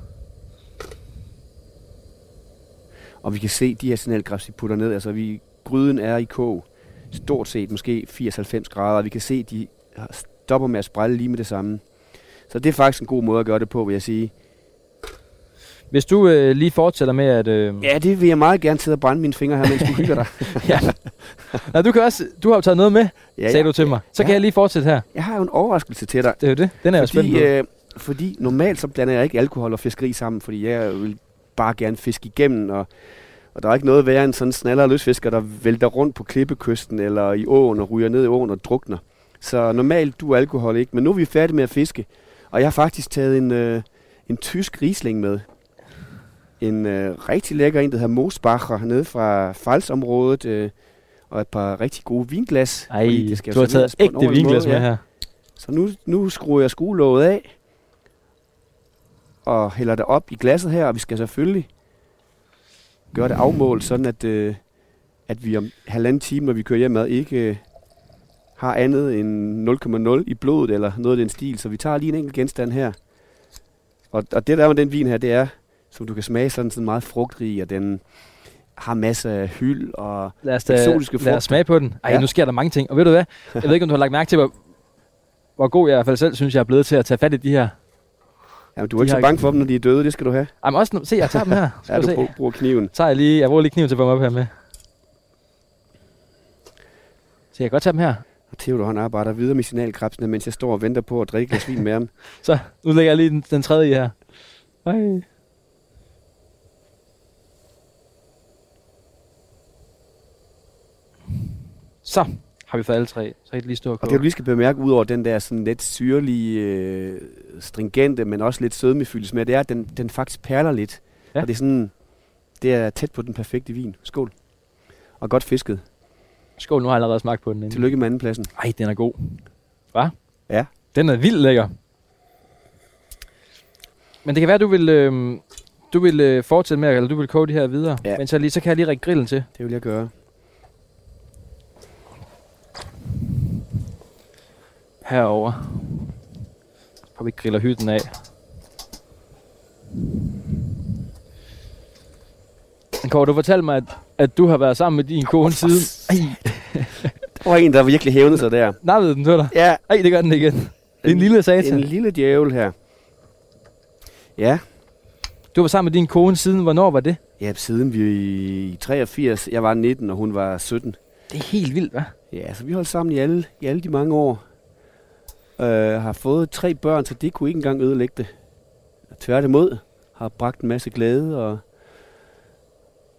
Og vi kan se de her signalkrebs, vi putter ned. Altså, vi, gryden er i kog. Stort set måske 80-90 grader. Og vi kan se, at de stopper med at sprælle lige med det samme. Så det er faktisk en god måde at gøre det på, vil jeg sige. Hvis du øh, lige fortsætter med at... Øh, Ja, det vil jeg meget gerne sidde og brænde mine fingre her, mens du hygger dig. ja. Nej, du, kan også, du har jo taget noget med, ja, sagde du til mig. Så Ja. kan jeg lige fortsætte her. Jeg har jo en overraskelse til dig. Det er jo det. Den er jeg spændt Fordi, på. øh, fordi normalt så blander jeg ikke alkohol og fiskeri sammen, fordi jeg vil bare gerne fiske igennem, og, og der er ikke noget værre end sådan en snaller løsfisker, der vælter rundt på klippekysten eller i åen og ryger ned i åen og drukner. Så normalt du alkohol ikke, men nu er vi færdige med at fiske, og jeg har faktisk taget en, øh, en tysk riesling med. En øh, rigtig lækker en, der hedder Mosbacher, nede fra Falsområdet, øh, og et par rigtig gode vinglas. Ej, det skal du har taget ægte vinglas måde, med ja. her. Så nu, nu skruer jeg skruelåget af og hælder det op i glasset her, og vi skal selvfølgelig gøre det afmålt, sådan at, øh, at vi om halvanden time, når vi kører hjemad, ikke øh, har andet end 0,0 i blodet eller noget af den stil. Så vi tager lige en enkelt genstand her. Og, og det der med den vin her, det er, som du kan smage, sådan, sådan meget frugtrig, og den har masser af hyld og Lad os, Eksotiske lad frugter. os smage på den. Ej, ja. Nu sker der mange ting. Og ved du hvad? Jeg ved ikke, om du har lagt mærke til, hvor, hvor god jeg i hvert fald selv synes, jeg er blevet til at tage fat i de her. Jamen, du er De ikke så bange for dem, når de er døde, det skal du have. Ej, men også, se, jeg tager dem her. Skal Ja, du se. bruger, kniven. Tager jeg lige, jeg bruger lige kniven til at få dem op her med. Så jeg kan godt tage dem her. Og Theodor han arbejder videre med signalkrebsene, mens jeg står og venter på at drikke et vin med ham. Så, nu lægger jeg lige den, den tredje her. Ej. Så har vi fået alle tre. Så kan I lige stå og Og det du lige skal bemærke, ud over den der sådan lidt syrlige, øh, stringente, men også lidt sødmefyldes med, det er, at den, den faktisk perler lidt. Ja. Og det er sådan, det er tæt på den perfekte vin. Skål. Og godt fisket. Skål, nu har jeg allerede smagt på den. inden. Tillykke med andenpladsen. Ej, den er god. Hva? Ja. Den er vildt lækker. Men det kan være, du vil, øh, du vil øh, fortsætte med, eller du vil koge de her videre. Ja. Men så, lige, så kan jeg lige række grillen til. Det vil jeg gøre. Herover. Hvor vi griller hytten af. Kåre, du fortalte mig, at, at du har været sammen med din kone siden... Ej, Der var en, der virkelig hævnede sig der. nappede den til dig. Ja, Ej, det gør den igen. Det er en lille satan. en lille djævel her. Ja, Du var sammen med din kone siden, hvornår var det? ja siden vi i 83, jeg var 19, og hun var 17. Det er helt vildt, hva'? Ja, så vi holdt sammen i alle, i alle de mange år. Øh, har fået tre børn, så det kunne ikke engang ødelægge det. Tværtimod har bragt en masse glæde og,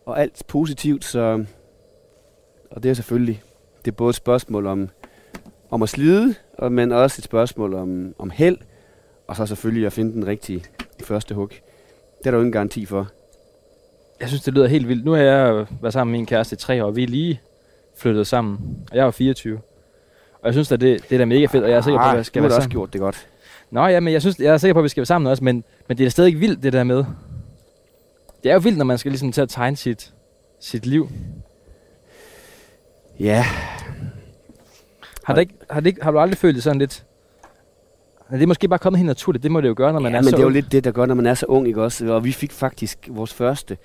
og alt positivt, så og det er selvfølgelig det er både et spørgsmål om, om at slide, og, men også et spørgsmål om, om held, og så selvfølgelig at finde den rigtige første hug. Det er der jo ingen garanti for. Jeg synes, det lyder helt vildt. Nu har jeg øh, været sammen med min kæreste i tre år, og vi er lige flyttet sammen. Og jeg var 24. Og jeg synes, at det, det er da mega fedt, og jeg er sikker på, at skal Ah, du har være også gjort det godt. Nå ja, men jeg, synes, jeg er sikker på, at vi skal være sammen også, men, men det er da stadig vildt, det der med. Det er jo vildt, når man skal ligesom til at tegne sit, sit liv. Ja, Har, det ikke, har, det ikke, har du aldrig følt det sådan lidt... Men det er måske bare kommet helt naturligt. Det må det jo gøre, når man ja, er men så det er jo ung. lidt det, der gør, når man er så ung, ikke også? Og vi fik faktisk vores første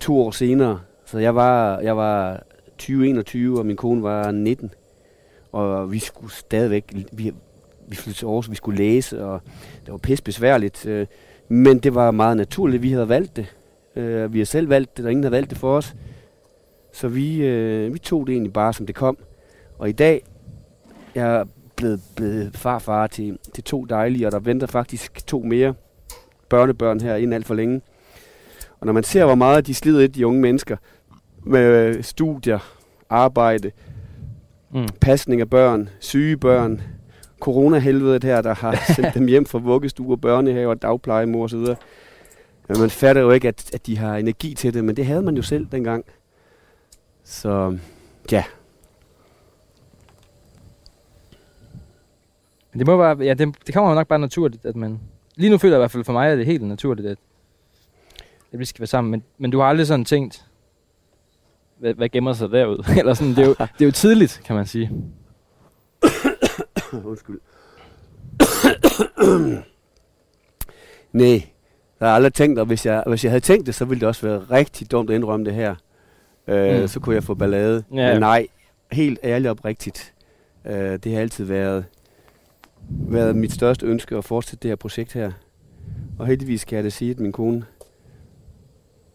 to år senere. Så jeg var, jeg var 20-21, og min kone var 19. Og vi skulle stadigvæk, vi, vi flyttede til Aarhus, vi skulle læse, og det var pisse besværligt. øh, Men det var meget naturligt, vi havde valgt det. Øh, Vi har selv valgt det, der ingen havde valgt det for os. Så vi, øh, vi tog det egentlig bare, som det kom. Og i dag, jeg er blevet, blevet farfar til, til to dejlige, og der venter faktisk to mere børnebørn her inden alt for længe. Og når man ser, hvor meget de slider i de unge mennesker med øh, studier, arbejde, Mm. pasning af børn, syge børn, coronahelvedet her, der har sendt dem hjem fra vuggestuer, børnehaver, dagplejemor osv. Men man fatter jo ikke, at, at de har energi til det, men det havde man jo selv dengang. Så ja, Men det må bare, ja, det, det kommer jo nok bare naturligt, at man... Lige nu føler jeg i hvert fald for mig, at det er helt naturligt, at, at vi skal være sammen. Men, men du har aldrig sådan tænkt, hvad, hvad gemmer sig derud? Eller sådan, det er, jo, det er jo tidligt, kan man sige. Undskyld. Nej, jeg har aldrig tænkt, og hvis jeg, hvis jeg havde tænkt det, så ville det også være rigtig dumt at indrømme det her. Øh, Mm. Så kunne jeg få ballade. Ja. Men nej, helt ærligt og oprigtigt. Øh, det har altid været, været mit største ønske at fortsætte det her projekt her. Og heldigvis kan jeg da sige, at min kone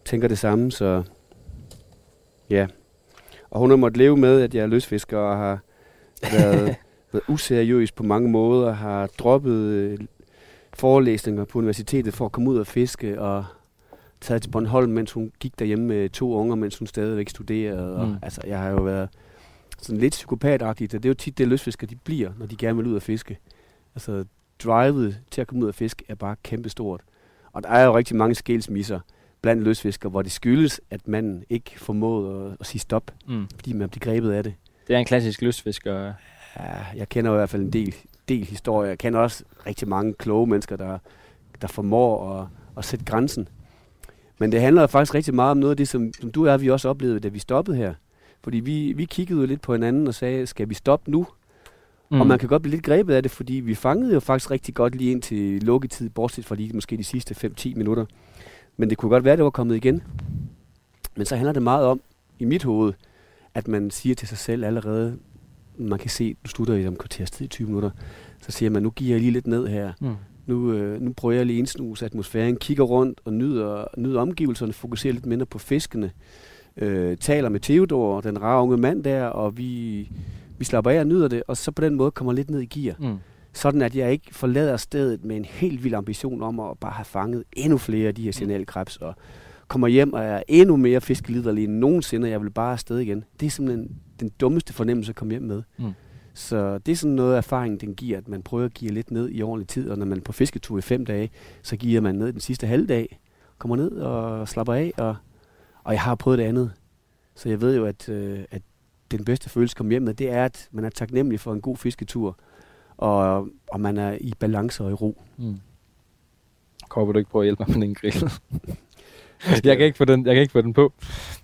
tænker det samme, så ja. Og hun har måttet leve med, at jeg er løsfisker og har været, været useriøs på mange måder, har droppet øh, forelæsninger på universitetet for at komme ud og fiske, og taget til Bornholm, mens hun gik derhjemme med to unger, mens hun stadigvæk studerede. Og, Mm. Altså, jeg har jo været sådan lidt psykopatagtigt, og det er jo tit det, løsfiskere de bliver, når de gerne vil ud og fiske. Altså, drivet til at komme ud og fiske er bare kæmpestort. Og der er jo rigtig mange skilsmisser blandt løsfiskere, hvor det skyldes, at man ikke formåede at, at sige stop, Mm. fordi man bliver grebet af det. Det er en klassisk lystfisker. Ja, jeg kender i hvert fald en del, del historier. Jeg kender også rigtig mange kloge mennesker, der, der formår at, at sætte grænsen. Men det handler faktisk rigtig meget om noget af det, som, som du og jeg vi også oplevede, da vi stoppede her. Fordi vi, vi kiggede jo lidt på hinanden og sagde, skal vi stoppe nu? Mm. Og man kan godt blive lidt grebet af det, fordi vi fangede jo faktisk rigtig godt lige ind til lukketid, bortset fra lige måske de sidste 5-10 minutter. Men det kunne godt være, at det var kommet igen. Men så handler det meget om, i mit hoved, at man siger til sig selv allerede, man kan se, du slutter i om kvarters tid, 20 minutter, så siger man, nu giver jeg lige lidt ned her. Mm. Nu, øh, nu prøver jeg lige indsnuse atmosfæren, kigger rundt og nyder, nyder omgivelserne, fokuserer lidt mindre på fiskene, øh, taler med Theodor, den rare unge mand der, og vi, vi slapper af og nyder det, og så på den måde kommer lidt ned i gear. Mm. Sådan at jeg ikke forlader stedet med en helt vild ambition om at bare have fanget endnu flere af de her signalkrebs, og kommer hjem og er endnu mere fiskeliderlig end nogensinde, og jeg vil bare afsted igen. Det er simpelthen den dummeste fornemmelse at komme hjem med. Mm. Så det er sådan noget erfaring, den giver, at man prøver at give lidt ned i ordentlig tid, og når man er på fisketur i fem dage, så giver man ned den sidste halvdag, kommer ned og slapper af, og, og jeg har prøvet det andet. Så jeg ved jo, at, øh, at den bedste følelse at komme hjem med, det er, at man er taknemmelig for en god fisketur, og, og man er i balance og i ro. Mm. Vil du ikke prøve at hjælpe mig med den grill? jeg, kan ikke få den, jeg kan ikke få den på.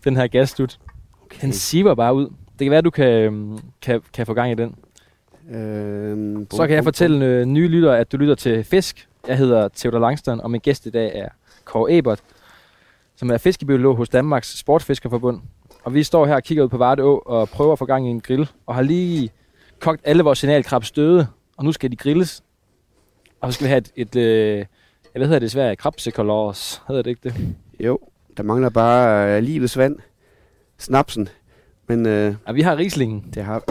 Den her gasstut. Okay. Den siver bare ud. Det kan være, du kan, øhm, kan, kan få gang i den. Øhm, Så kan jeg fortælle øh, nye lyttere, at du lytter til Fisk. Jeg hedder Theodor Langstrøm, og min gæst i dag er Kåre Ebert, som er fiskebiolog hos Danmarks Sportsfiskerforbund. Og vi står her og kigger ud på Varde Å og prøver at få gang i en grill, og har lige kogt alle vores signalkrabs døde, og nu skal de grilles. Og så skal vi have et, et øh, hvad hedder det i Sverige? Krabsekolors, hedder det ikke det? Jo, der mangler bare øh, livets vand, snapsen, men øh, Ja, vi har Rieslingen. det, har,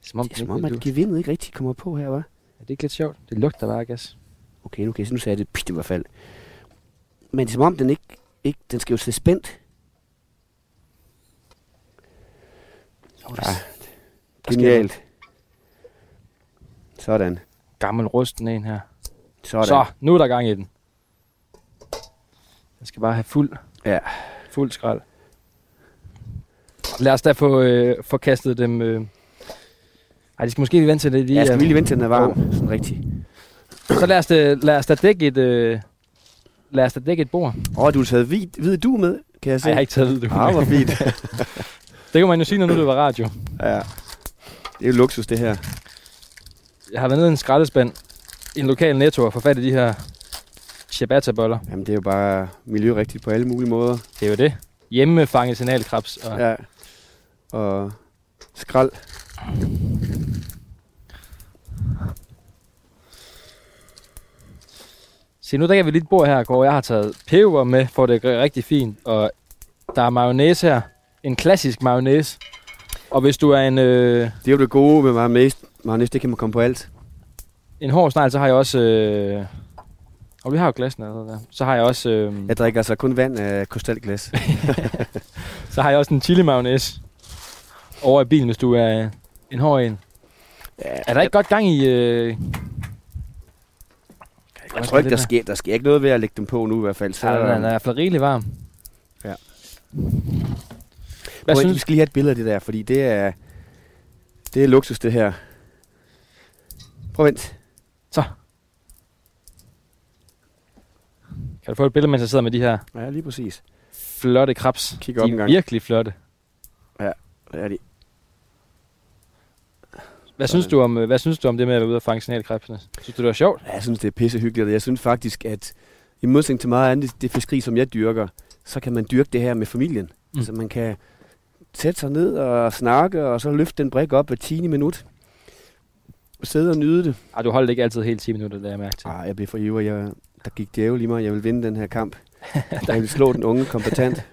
Som om, det er som om, at gevindet ikke rigtig kommer på her, hva'? er det ikke lidt sjovt? Det lugter bare gas. Okay, kan jeg nu sagde jeg det pist i hvert fald. Men det er som om, den ikke, ikke den skal jo se spændt. Ja, sker genialt. Sådan. Gammel rusten en her. Sådan. Så, nu er der gang i den. Jeg skal bare have fuld, Ja. fuld skrald. Lad os da få, øh, få kastet dem... Øh. Ej, de skal måske lige vente til det. De, Jeg skal er- lige vente til den er varm, sådan rigtigt. Så lad os, da, lad os da dække et... Øh, lad os da dække et bord. Åh, oh, du har taget hvid, hvid du med, kan jeg se. Ej, jeg har ikke taget det. Ah, hvor fint. Det kan man jo sige, når nu det var radio. ja. Det er jo luksus, det her. Jeg har været nede i en skraldespand i en lokal netto og få fat i de her ciabatta-boller. Jamen, det er jo bare miljørigtigt på alle mulige måder. Det er jo det. Hjemmefanget signalkrabs. Og Ja. Og skrald. Se, nu dækker vi lidt bord her, hvor jeg har taget peber med, for det er rigtig fint. Og der er mayonnaise her. En klassisk mayonnaise. Og hvis du er en, øh, Det er jo det gode med mayonnaise. Mayonnaise, det kan man komme på alt. en hård snegl, så har jeg også... Øh, og vi har jo glasene der. Så har jeg også, øh, Jeg drikker altså kun vand af krystalglas. så har jeg også en chili mayonnaise over i bilen, hvis du er en hård en. Ja, Er der ikke godt gang i... Øh, Jeg tror ikke, der sker, der sker ikke noget ved at lægge dem på nu i hvert fald. Så, Så, den er i hvert fald rigelig varm. Ja. Hvad Prøv, synes Vi skal lige have et billede af det der, fordi det er, det er luksus, det her. Prøv at vent. Kan du få et billede, mens jeg sidder med de her Ja, lige præcis. flotte krabs? Kig op de en er gang. virkelig flotte. Der er de. Hvad synes, du om, øh, hvad synes du om det med at være ude og fange signalkrebsene? Synes du, det var sjovt? Ja, jeg synes, det er pissehyggeligt, og jeg synes faktisk, at i modsætning til meget andet, det fiskeri, som jeg dyrker, så kan man dyrke det her med familien. Mm. Mm. Altså man kan sætte sig ned og snakke, og så løfte den brik op hver 10 minut. Sidde og nyde det. Ej, du holdt ikke altid helt 10 minutter, det jeg mærke til. Ah, jeg blev for ivrig. Jeg, der gik djævel i mig. Jeg vil vinde den her kamp. jeg vil slå den unge kompetent.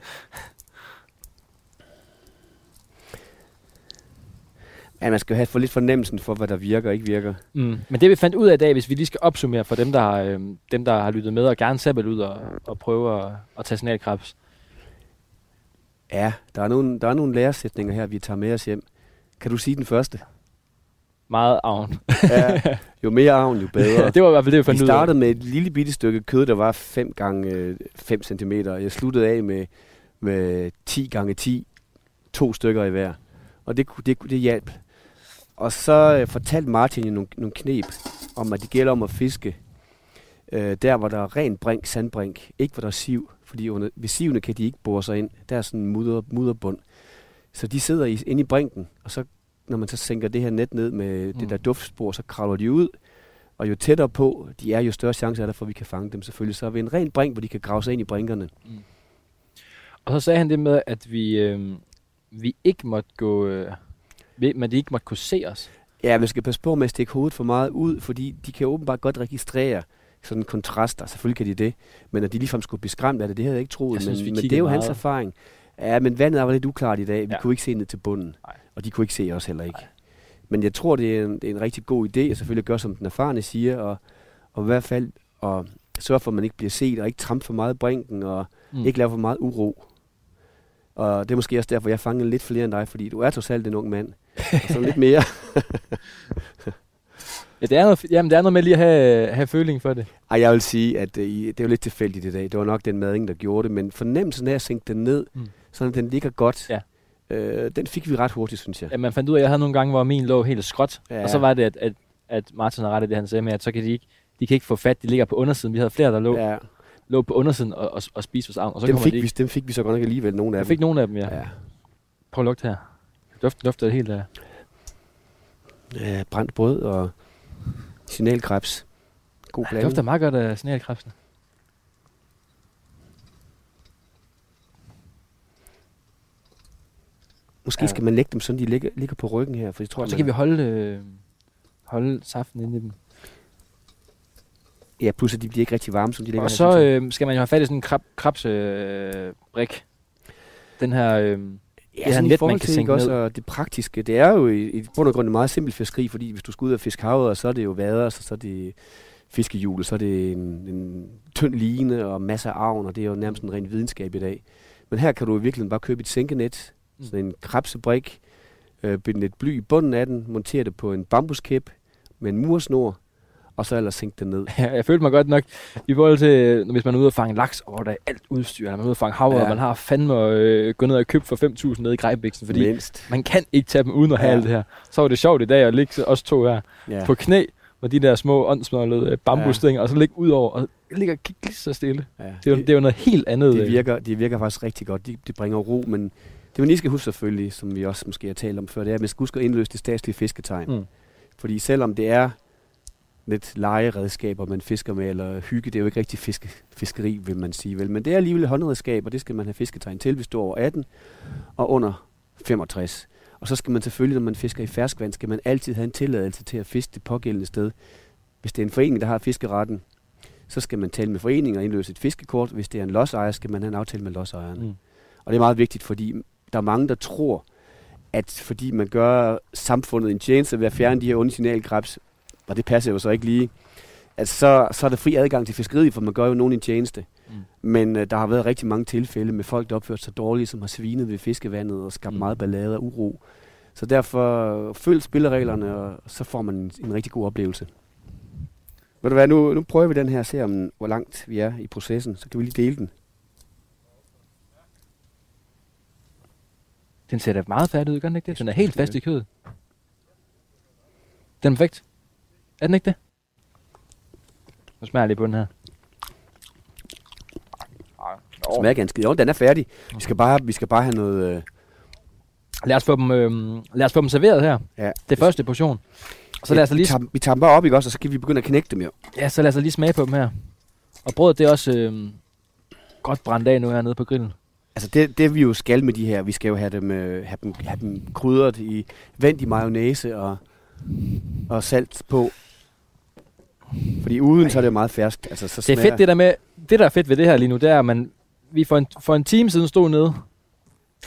Ja, man skal have for lidt fornemmelsen for, hvad der virker og ikke virker. Mm. Men det vi fandt ud af i dag, hvis vi lige skal opsummere for dem, der har, øh, dem, der har lyttet med og gerne selv vil ud og, og prøve at, at tage signalkrebs. Ja, der er nogle, der er nogle læresætninger her, vi tager med os hjem. Kan du sige den første? Meget avn. Ja, jo mere avn, jo bedre. det var i hvert fald det, vi Vi fandt ud af. startede med et lille bitte stykke kød, der var 5 gange 5 cm. Jeg sluttede af med, med 10 gange 10, to stykker i hver. Og det, det, det hjalp. Og så øh, fortalte Martin jo nogle, nogle knep om, at det gælder om at fiske øh, der, hvor der er ren brink, sandbrink. Ikke hvor der er siv, fordi under, ved sivene kan de ikke bore sig ind. Der er sådan en mudder, mudderbund. Så de sidder i, inde i brinken, og så når man så sænker det her net ned med mm. Mm. det der duftspor, så kravler de ud. Og jo tættere på de er, jo større chance er der for, at vi kan fange dem selvfølgelig. Så ved en ren brink, hvor de kan grave sig ind i brinkerne. Og så sagde han det med, at vi, øh, vi ikke måtte gå... Øh, vi- men de ikke måtte kunne se os. Ja, man skal passe på med at stikke hovedet for meget ud, fordi de kan åbenbart godt registrere sådan kontraster. Selvfølgelig kan de det. Men at de ligefrem skulle blive skræmt af det, det havde jeg ikke troet. Jeg synes, vi men, men det er jo hans erfaring. Ja, men vandet var lidt uklart i dag. Vi ja. kunne ikke se ned til bunden. Nej. Og de kunne ikke se os heller ikke. Nej. Men jeg tror, det er, en, det er en rigtig god idé at selvfølgelig gøre, som den erfarne siger, og, og i hvert fald at sørge for, at man ikke bliver set, og ikke trampe for meget brinken, og Mm. ikke lave for meget uro. Og det er måske også derfor, jeg fangede lidt flere end dig, fordi du er trods alt en ung mand. Og så lidt mere. Ja, det er noget, jamen, det er noget med lige at have, have føling for det. Ej, jeg vil sige, at øh, det er jo lidt tilfældigt i dag. Det var nok den mading, der gjorde det, men fornemmelsen af at sænke den ned, mm. sådan at den ligger godt, Ja. Øh, den fik vi ret hurtigt, synes jeg. Ja, man fandt ud af, at jeg havde nogle gange, hvor min lå helt skråt. Ja. Og så var det, at, at, at Martin har ret i det, han sagde med, at så kan de ikke, de kan ikke få fat, de ligger på undersiden. Vi havde flere, der lå, ja. Lå på undersiden og, og, og spiste vores arm. Og så dem, fik de vi, ikke. dem fik vi så godt nok alligevel, nogle af dem. fik nogle af dem, ja. ja. Prøv at lugte her. Duft, dufter det helt af. ja. brændt brød og signalkrebs. God Det blanding. dufter meget godt af signalkræften. Måske Ja. skal man lægge dem sådan, de ligger, ligger på ryggen her, for jeg tror, Og så man- kan vi holde, øh, holde saften inde i dem. Ja, pludselig de bliver ikke rigtig varme, som de ligger Og her, så øh, skal man jo have fat i sådan en krab, krabse øh, brik. Den her... Øh, Ja, her sådan i net, man kan sænke også, ned. og det praktiske, det er jo i, i bund og grund et meget simpelt fiskeri, fordi hvis du skal ud og fiske havet, så er det jo vader, så, så er det fiskehjul, så er det en, en tynd line og masser af avn, og det er jo nærmest en ren videnskab i dag. Men her kan du i virkeligheden bare købe et sænkenet, Mm. sådan en krabsebrik, øh, binde et bly i bunden af den, montere det på en bambuskæp med en mursnor, og så ellers sænke den ned. Ja, jeg følte mig godt nok i forhold til, når hvis man er ude og fange laks, og der er alt udstyr, eller man er ude og fange havre, ja. Og man har fandme øh, gået ned og købt for 5.000 nede i Grejbæksen, fordi Mindst. man kan ikke tage dem uden at have Ja. alt det her. Så var det sjovt i dag at ligge os to her ja. På knæ med de der små åndsmørlede øh, bambusstænger, ja. og så ligge ud over og ligge og kigge lige så stille. ja. Det er, jo, det er jo noget helt andet. det øh. virker, det virker faktisk rigtig godt. De, de bringer ro, men det man lige skal huske selvfølgelig, som vi også måske har talt om før, det er, at man skal huske at indløse det statslige fisketegn. Mm. Fordi selvom det er lidt legeredskaber, man fisker med, eller hygge, det er jo ikke rigtig fiske, fiskeri, vil man sige. Vel? Men det er alligevel et håndredskab, og det skal man have fisketegn til, hvis du er over 18 og under 65. Og så skal man selvfølgelig, når man fisker i ferskvand, skal man altid have en tilladelse til at fiske det pågældende sted. Hvis det er en forening, der har fiskeretten, så skal man tale med foreningen og indløse et fiskekort. Hvis det er en lodsejer, skal man have en aftale med lodsejeren. Mm. Og det er meget vigtigt, fordi der er mange, der tror, at fordi man gør samfundet en tjeneste ved at fjerne de her onde signalkrebs, og det passer jo så ikke lige, at så, så er der fri adgang til fiskeriet, for man gør jo nogen en tjeneste. Mm. Men øh, der har været rigtig mange tilfælde med folk, der opført sig dårligt, som har svinet ved fiskevandet og skabt Mm. meget ballade og uro. Så derfor følg spillereglerne, og så får man en, en rigtig god oplevelse. Ved du hvad, nu, nu prøver vi den her og ser, om, hvor langt vi er i processen. Så kan vi lige dele den. Den ser da meget færdig ud, gør den ikke det? Den er helt fast i kødet. Den er perfekt. Er den ikke det? Nu smager jeg lige på den her. smager ganske. Jo, den er færdig. Vi skal bare, vi skal bare have noget, øh, Lad os få dem, øh, lad os få dem serveret her. Ja. Det første portion. Så lad os da vi, lige, tager, vi tager dem bare op, ikke også? Og så kan vi begynde at knække dem jo. ja, så lad os lige smage på dem her. Og brødet, det er også øh, godt brændt af nu hernede på grillen. Altså det, det vi jo skal med de her, vi skal jo have dem, øh, have dem, have dem krydret i, vendt i mayonnaise og, og salt på. Fordi uden, så er det meget ferskt. Altså, så Det er fedt det der med, det der er fedt ved det her lige nu, det er, at man, vi for en, for en time siden stod nede.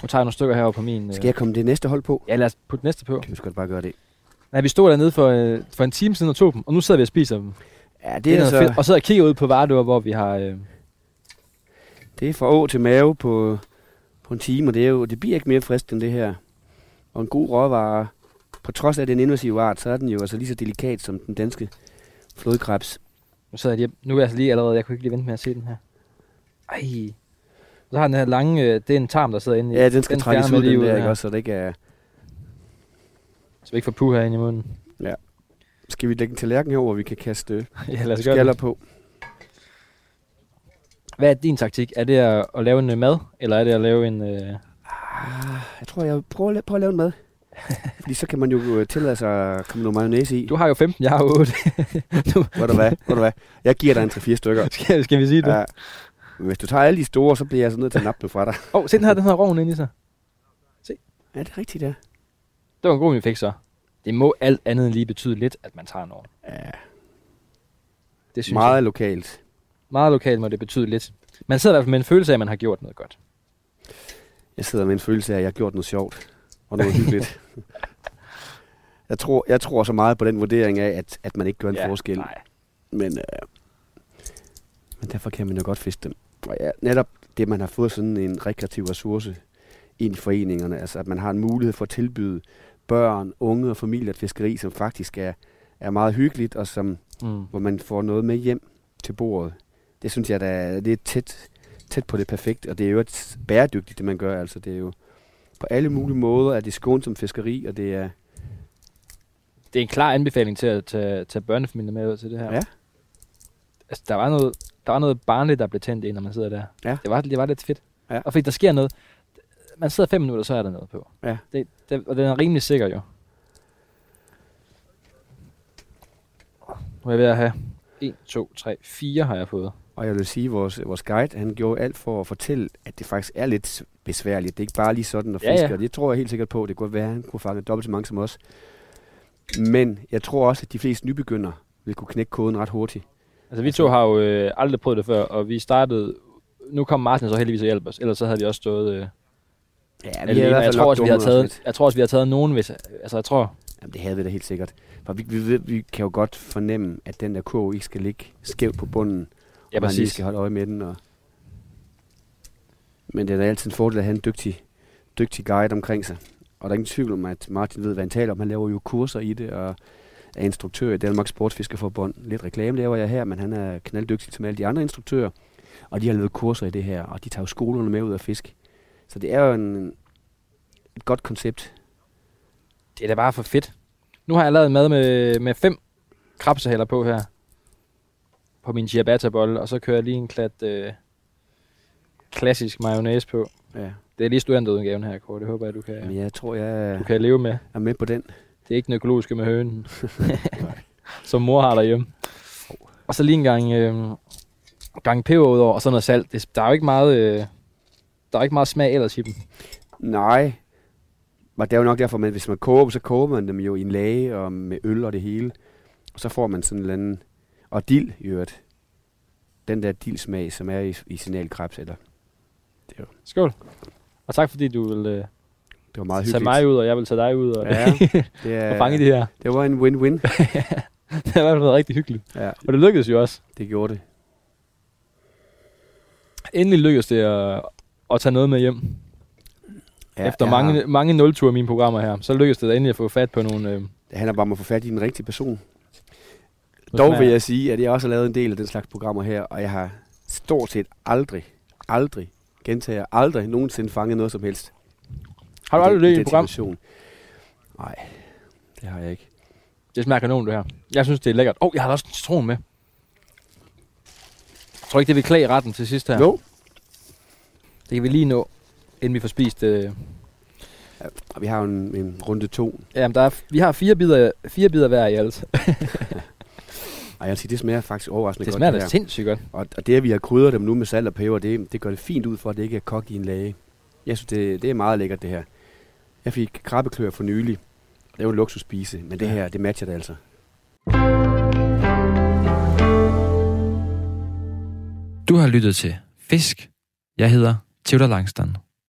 Nu tager jeg nogle stykker herovre på min... Øh, Skal jeg komme det næste hold på? Ja, lad os putte næste på. Kan vi da bare gøre det? Nej, vi stod dernede for, øh, for en time siden og tog dem, og nu sidder vi og spiser dem. Ja, det, Det er er, altså, fedt. Og sidder og kigger ud på Vardø, hvor vi har... Øh, det er fra å til mave på, på en time, og det, er jo, det bliver ikke mere frisk end det her. Og en god råvare, på trods af at det er en invasiv art, så er den jo altså lige så delikat som den danske flodkrebs. nu sidder jeg lige, nu er jeg altså lige allerede, jeg kunne ikke lige vente med at se den her. Ej. Så har den her lange, øh, det er en tarm, der sidder inde i. Ja, den skal trækkes ud, den der, her, ikke også, så det ikke er... Så vi ikke får puh herinde i munden. Skal vi lægge en tallerken her, hvor vi kan kaste ja, lad os gøre skaller på? Hvad er din taktik? Er det at, at lave en øh, mad, eller er det at lave en... Øh, Ah, jeg tror, jeg vil prøve, at la- prøve at lave en mad. Fordi så kan man jo øh, tillade sig at komme noget mayonnaise i. du har jo 15, jeg har 8. nu, Ved du hvad? Ved du hvad? Jeg giver dig en 3-4 stykker. skal, skal vi sige det? Ja. Men hvis du tager alle de store, så bliver jeg så nødt til at nappe dem fra dig. oh, se den her, den her rovn inde i sig. Ja, det er rigtigt, ja. Det var en god, vi fik så. Det må alt andet end lige betyde lidt, at man tager nogen. ja Det synes meget lokalt. Meget lokalt må det betyde lidt. Man sidder i hvert fald med en følelse af, at man har gjort noget godt. Jeg sidder med en følelse af, at jeg har gjort noget sjovt. Og noget hyggeligt. jeg, tror, jeg tror så meget på den vurdering af, at, at man ikke gør en Ja, forskel. Nej. Men, øh, men derfor kan man jo godt fiske dem. Og ja, netop det, man har fået sådan en rekreativ ressource ind i foreningerne, altså at man har en mulighed for at tilbyde børn, unge og familier et fiskeri, som faktisk er, er meget hyggeligt, og som, Mm. hvor man får noget med hjem til bordet. Det synes jeg, der er, det er tæt, tæt på det perfekte, og det er jo et bæredygtigt, det man gør. Altså, det er jo på alle mulige måder, at det er skånsomt fiskeri, og det er, Det er en klar anbefaling til at tage, tage børnefamilier med ud til det her. Ja. Altså, der var noget, der var noget barnligt, der blev tændt ind, når man sidder der. Ja. Det var, det var lidt fedt. Ja. Og fordi der sker noget. Man sidder fem minutter, så er der noget på. Ja. Det, det, og den er rimelig sikker jo. Nu er jeg ved at have 1, 2, 3, 4 har jeg fået. Og jeg vil sige, at vores, vores guide, han gjorde alt for at fortælle, at det faktisk er lidt besværligt. Det er ikke bare lige sådan at Ja, fiske, ja. og det tror jeg helt sikkert på. Det kunne være, at han kunne fange dobbelt så mange som os. Men jeg tror også, at de fleste nybegyndere vil kunne knække koden ret hurtigt. Altså, vi to har jo øh, aldrig prøvet det før, og vi startede... Nu kom Martin så heldigvis og hjalp os, ellers så havde vi også stået... Øh, Ja, alene. jeg, tror også, vi har taget, jeg tror også, vi har taget nogen, hvis... Altså, jeg tror... Jamen, det havde vi da helt sikkert. For vi, vi, ved, vi kan jo godt fornemme, at den der kurv ikke skal ligge skævt på bunden. Ja, og man lige skal holde øje med den. Og... Men det er da altid en fordel at have en dygtig, dygtig guide omkring sig. Og der er ingen tvivl om, at Martin ved, hvad han taler om. Han laver jo kurser i det, og er instruktør i Danmarks Sportsfiskerforbund. Lidt reklame laver jeg her, men han er knalddygtig som alle de andre instruktører. Og de har lavet kurser i det her, og de tager jo skolerne med ud af fisk. Så det er jo en, et godt koncept. Det er da bare for fedt. Nu har jeg lavet mad med, med fem krabsehælder på her. På min ciabatta-bolle, og så kører jeg lige en klat øh, klassisk mayonnaise på. Ja. Det er lige studenterudgaven her, Kåre. Det håber jeg, du kan, Men jeg tror, jeg du kan leve med. er med på den. Det er ikke den økologiske med hønen, som mor har derhjemme. Og så lige en gang, øh, gang peber udover, og så noget salt. Det, der er jo ikke meget, øh, der er ikke meget smag ellers i dem. Nej. Og det er jo nok derfor, at hvis man koger dem, så koger man dem jo i en lage og med øl og det hele. Og så får man sådan en eller anden... Og dild i øvrigt. Den der dildsmag, som er i, i signalkrebs, eller... Skål. Og tak fordi du vil øh, Det var meget tage hyggeligt. mig ud, og jeg vil tage dig ud, og, Ja, det, er, og fange de her. det var en win-win. det har i hvert fald været rigtig hyggeligt. Ja, Og det lykkedes jo også. det gjorde det. Endelig lykkedes det at, at tage noget med hjem. Ja, Efter mange, Har, mange nulture i mine programmer her, så lykkedes det endelig at få fat på nogle... Øh, det handler bare om at få fat i den rigtige person. Dog vil jeg sige, at jeg også har lavet en del af den slags programmer her, og jeg har stort set aldrig, aldrig, gentager aldrig nogensinde fanget noget som helst. har du aldrig det i et program? Nej, det har jeg ikke. Det smager kanon, det her. Jeg synes, det er lækkert. Åh, oh, jeg har også en citron med. Jeg tror ikke, det vil klæde retten til sidst her. Jo, Det kan vi lige nå, inden vi får spist... Øh, Og vi har jo en, en runde to. Jamen, der er, vi har fire bidder, fire bidder hver i alt. Og jeg vil sige, det smager faktisk overraskende Det godt. smager da her. sindssygt godt. Og, og det, at vi har krydret dem nu med salt og peber, det, det gør det fint ud for, at det ikke er kogt i en lage. Jeg synes, det, det er meget lækkert, det her. Jeg fik krabbeklør for nylig. Det er jo en luksusspise, men det her, det matcher det altså. Du har lyttet til Fisk. Jeg hedder Theodor Langstrand.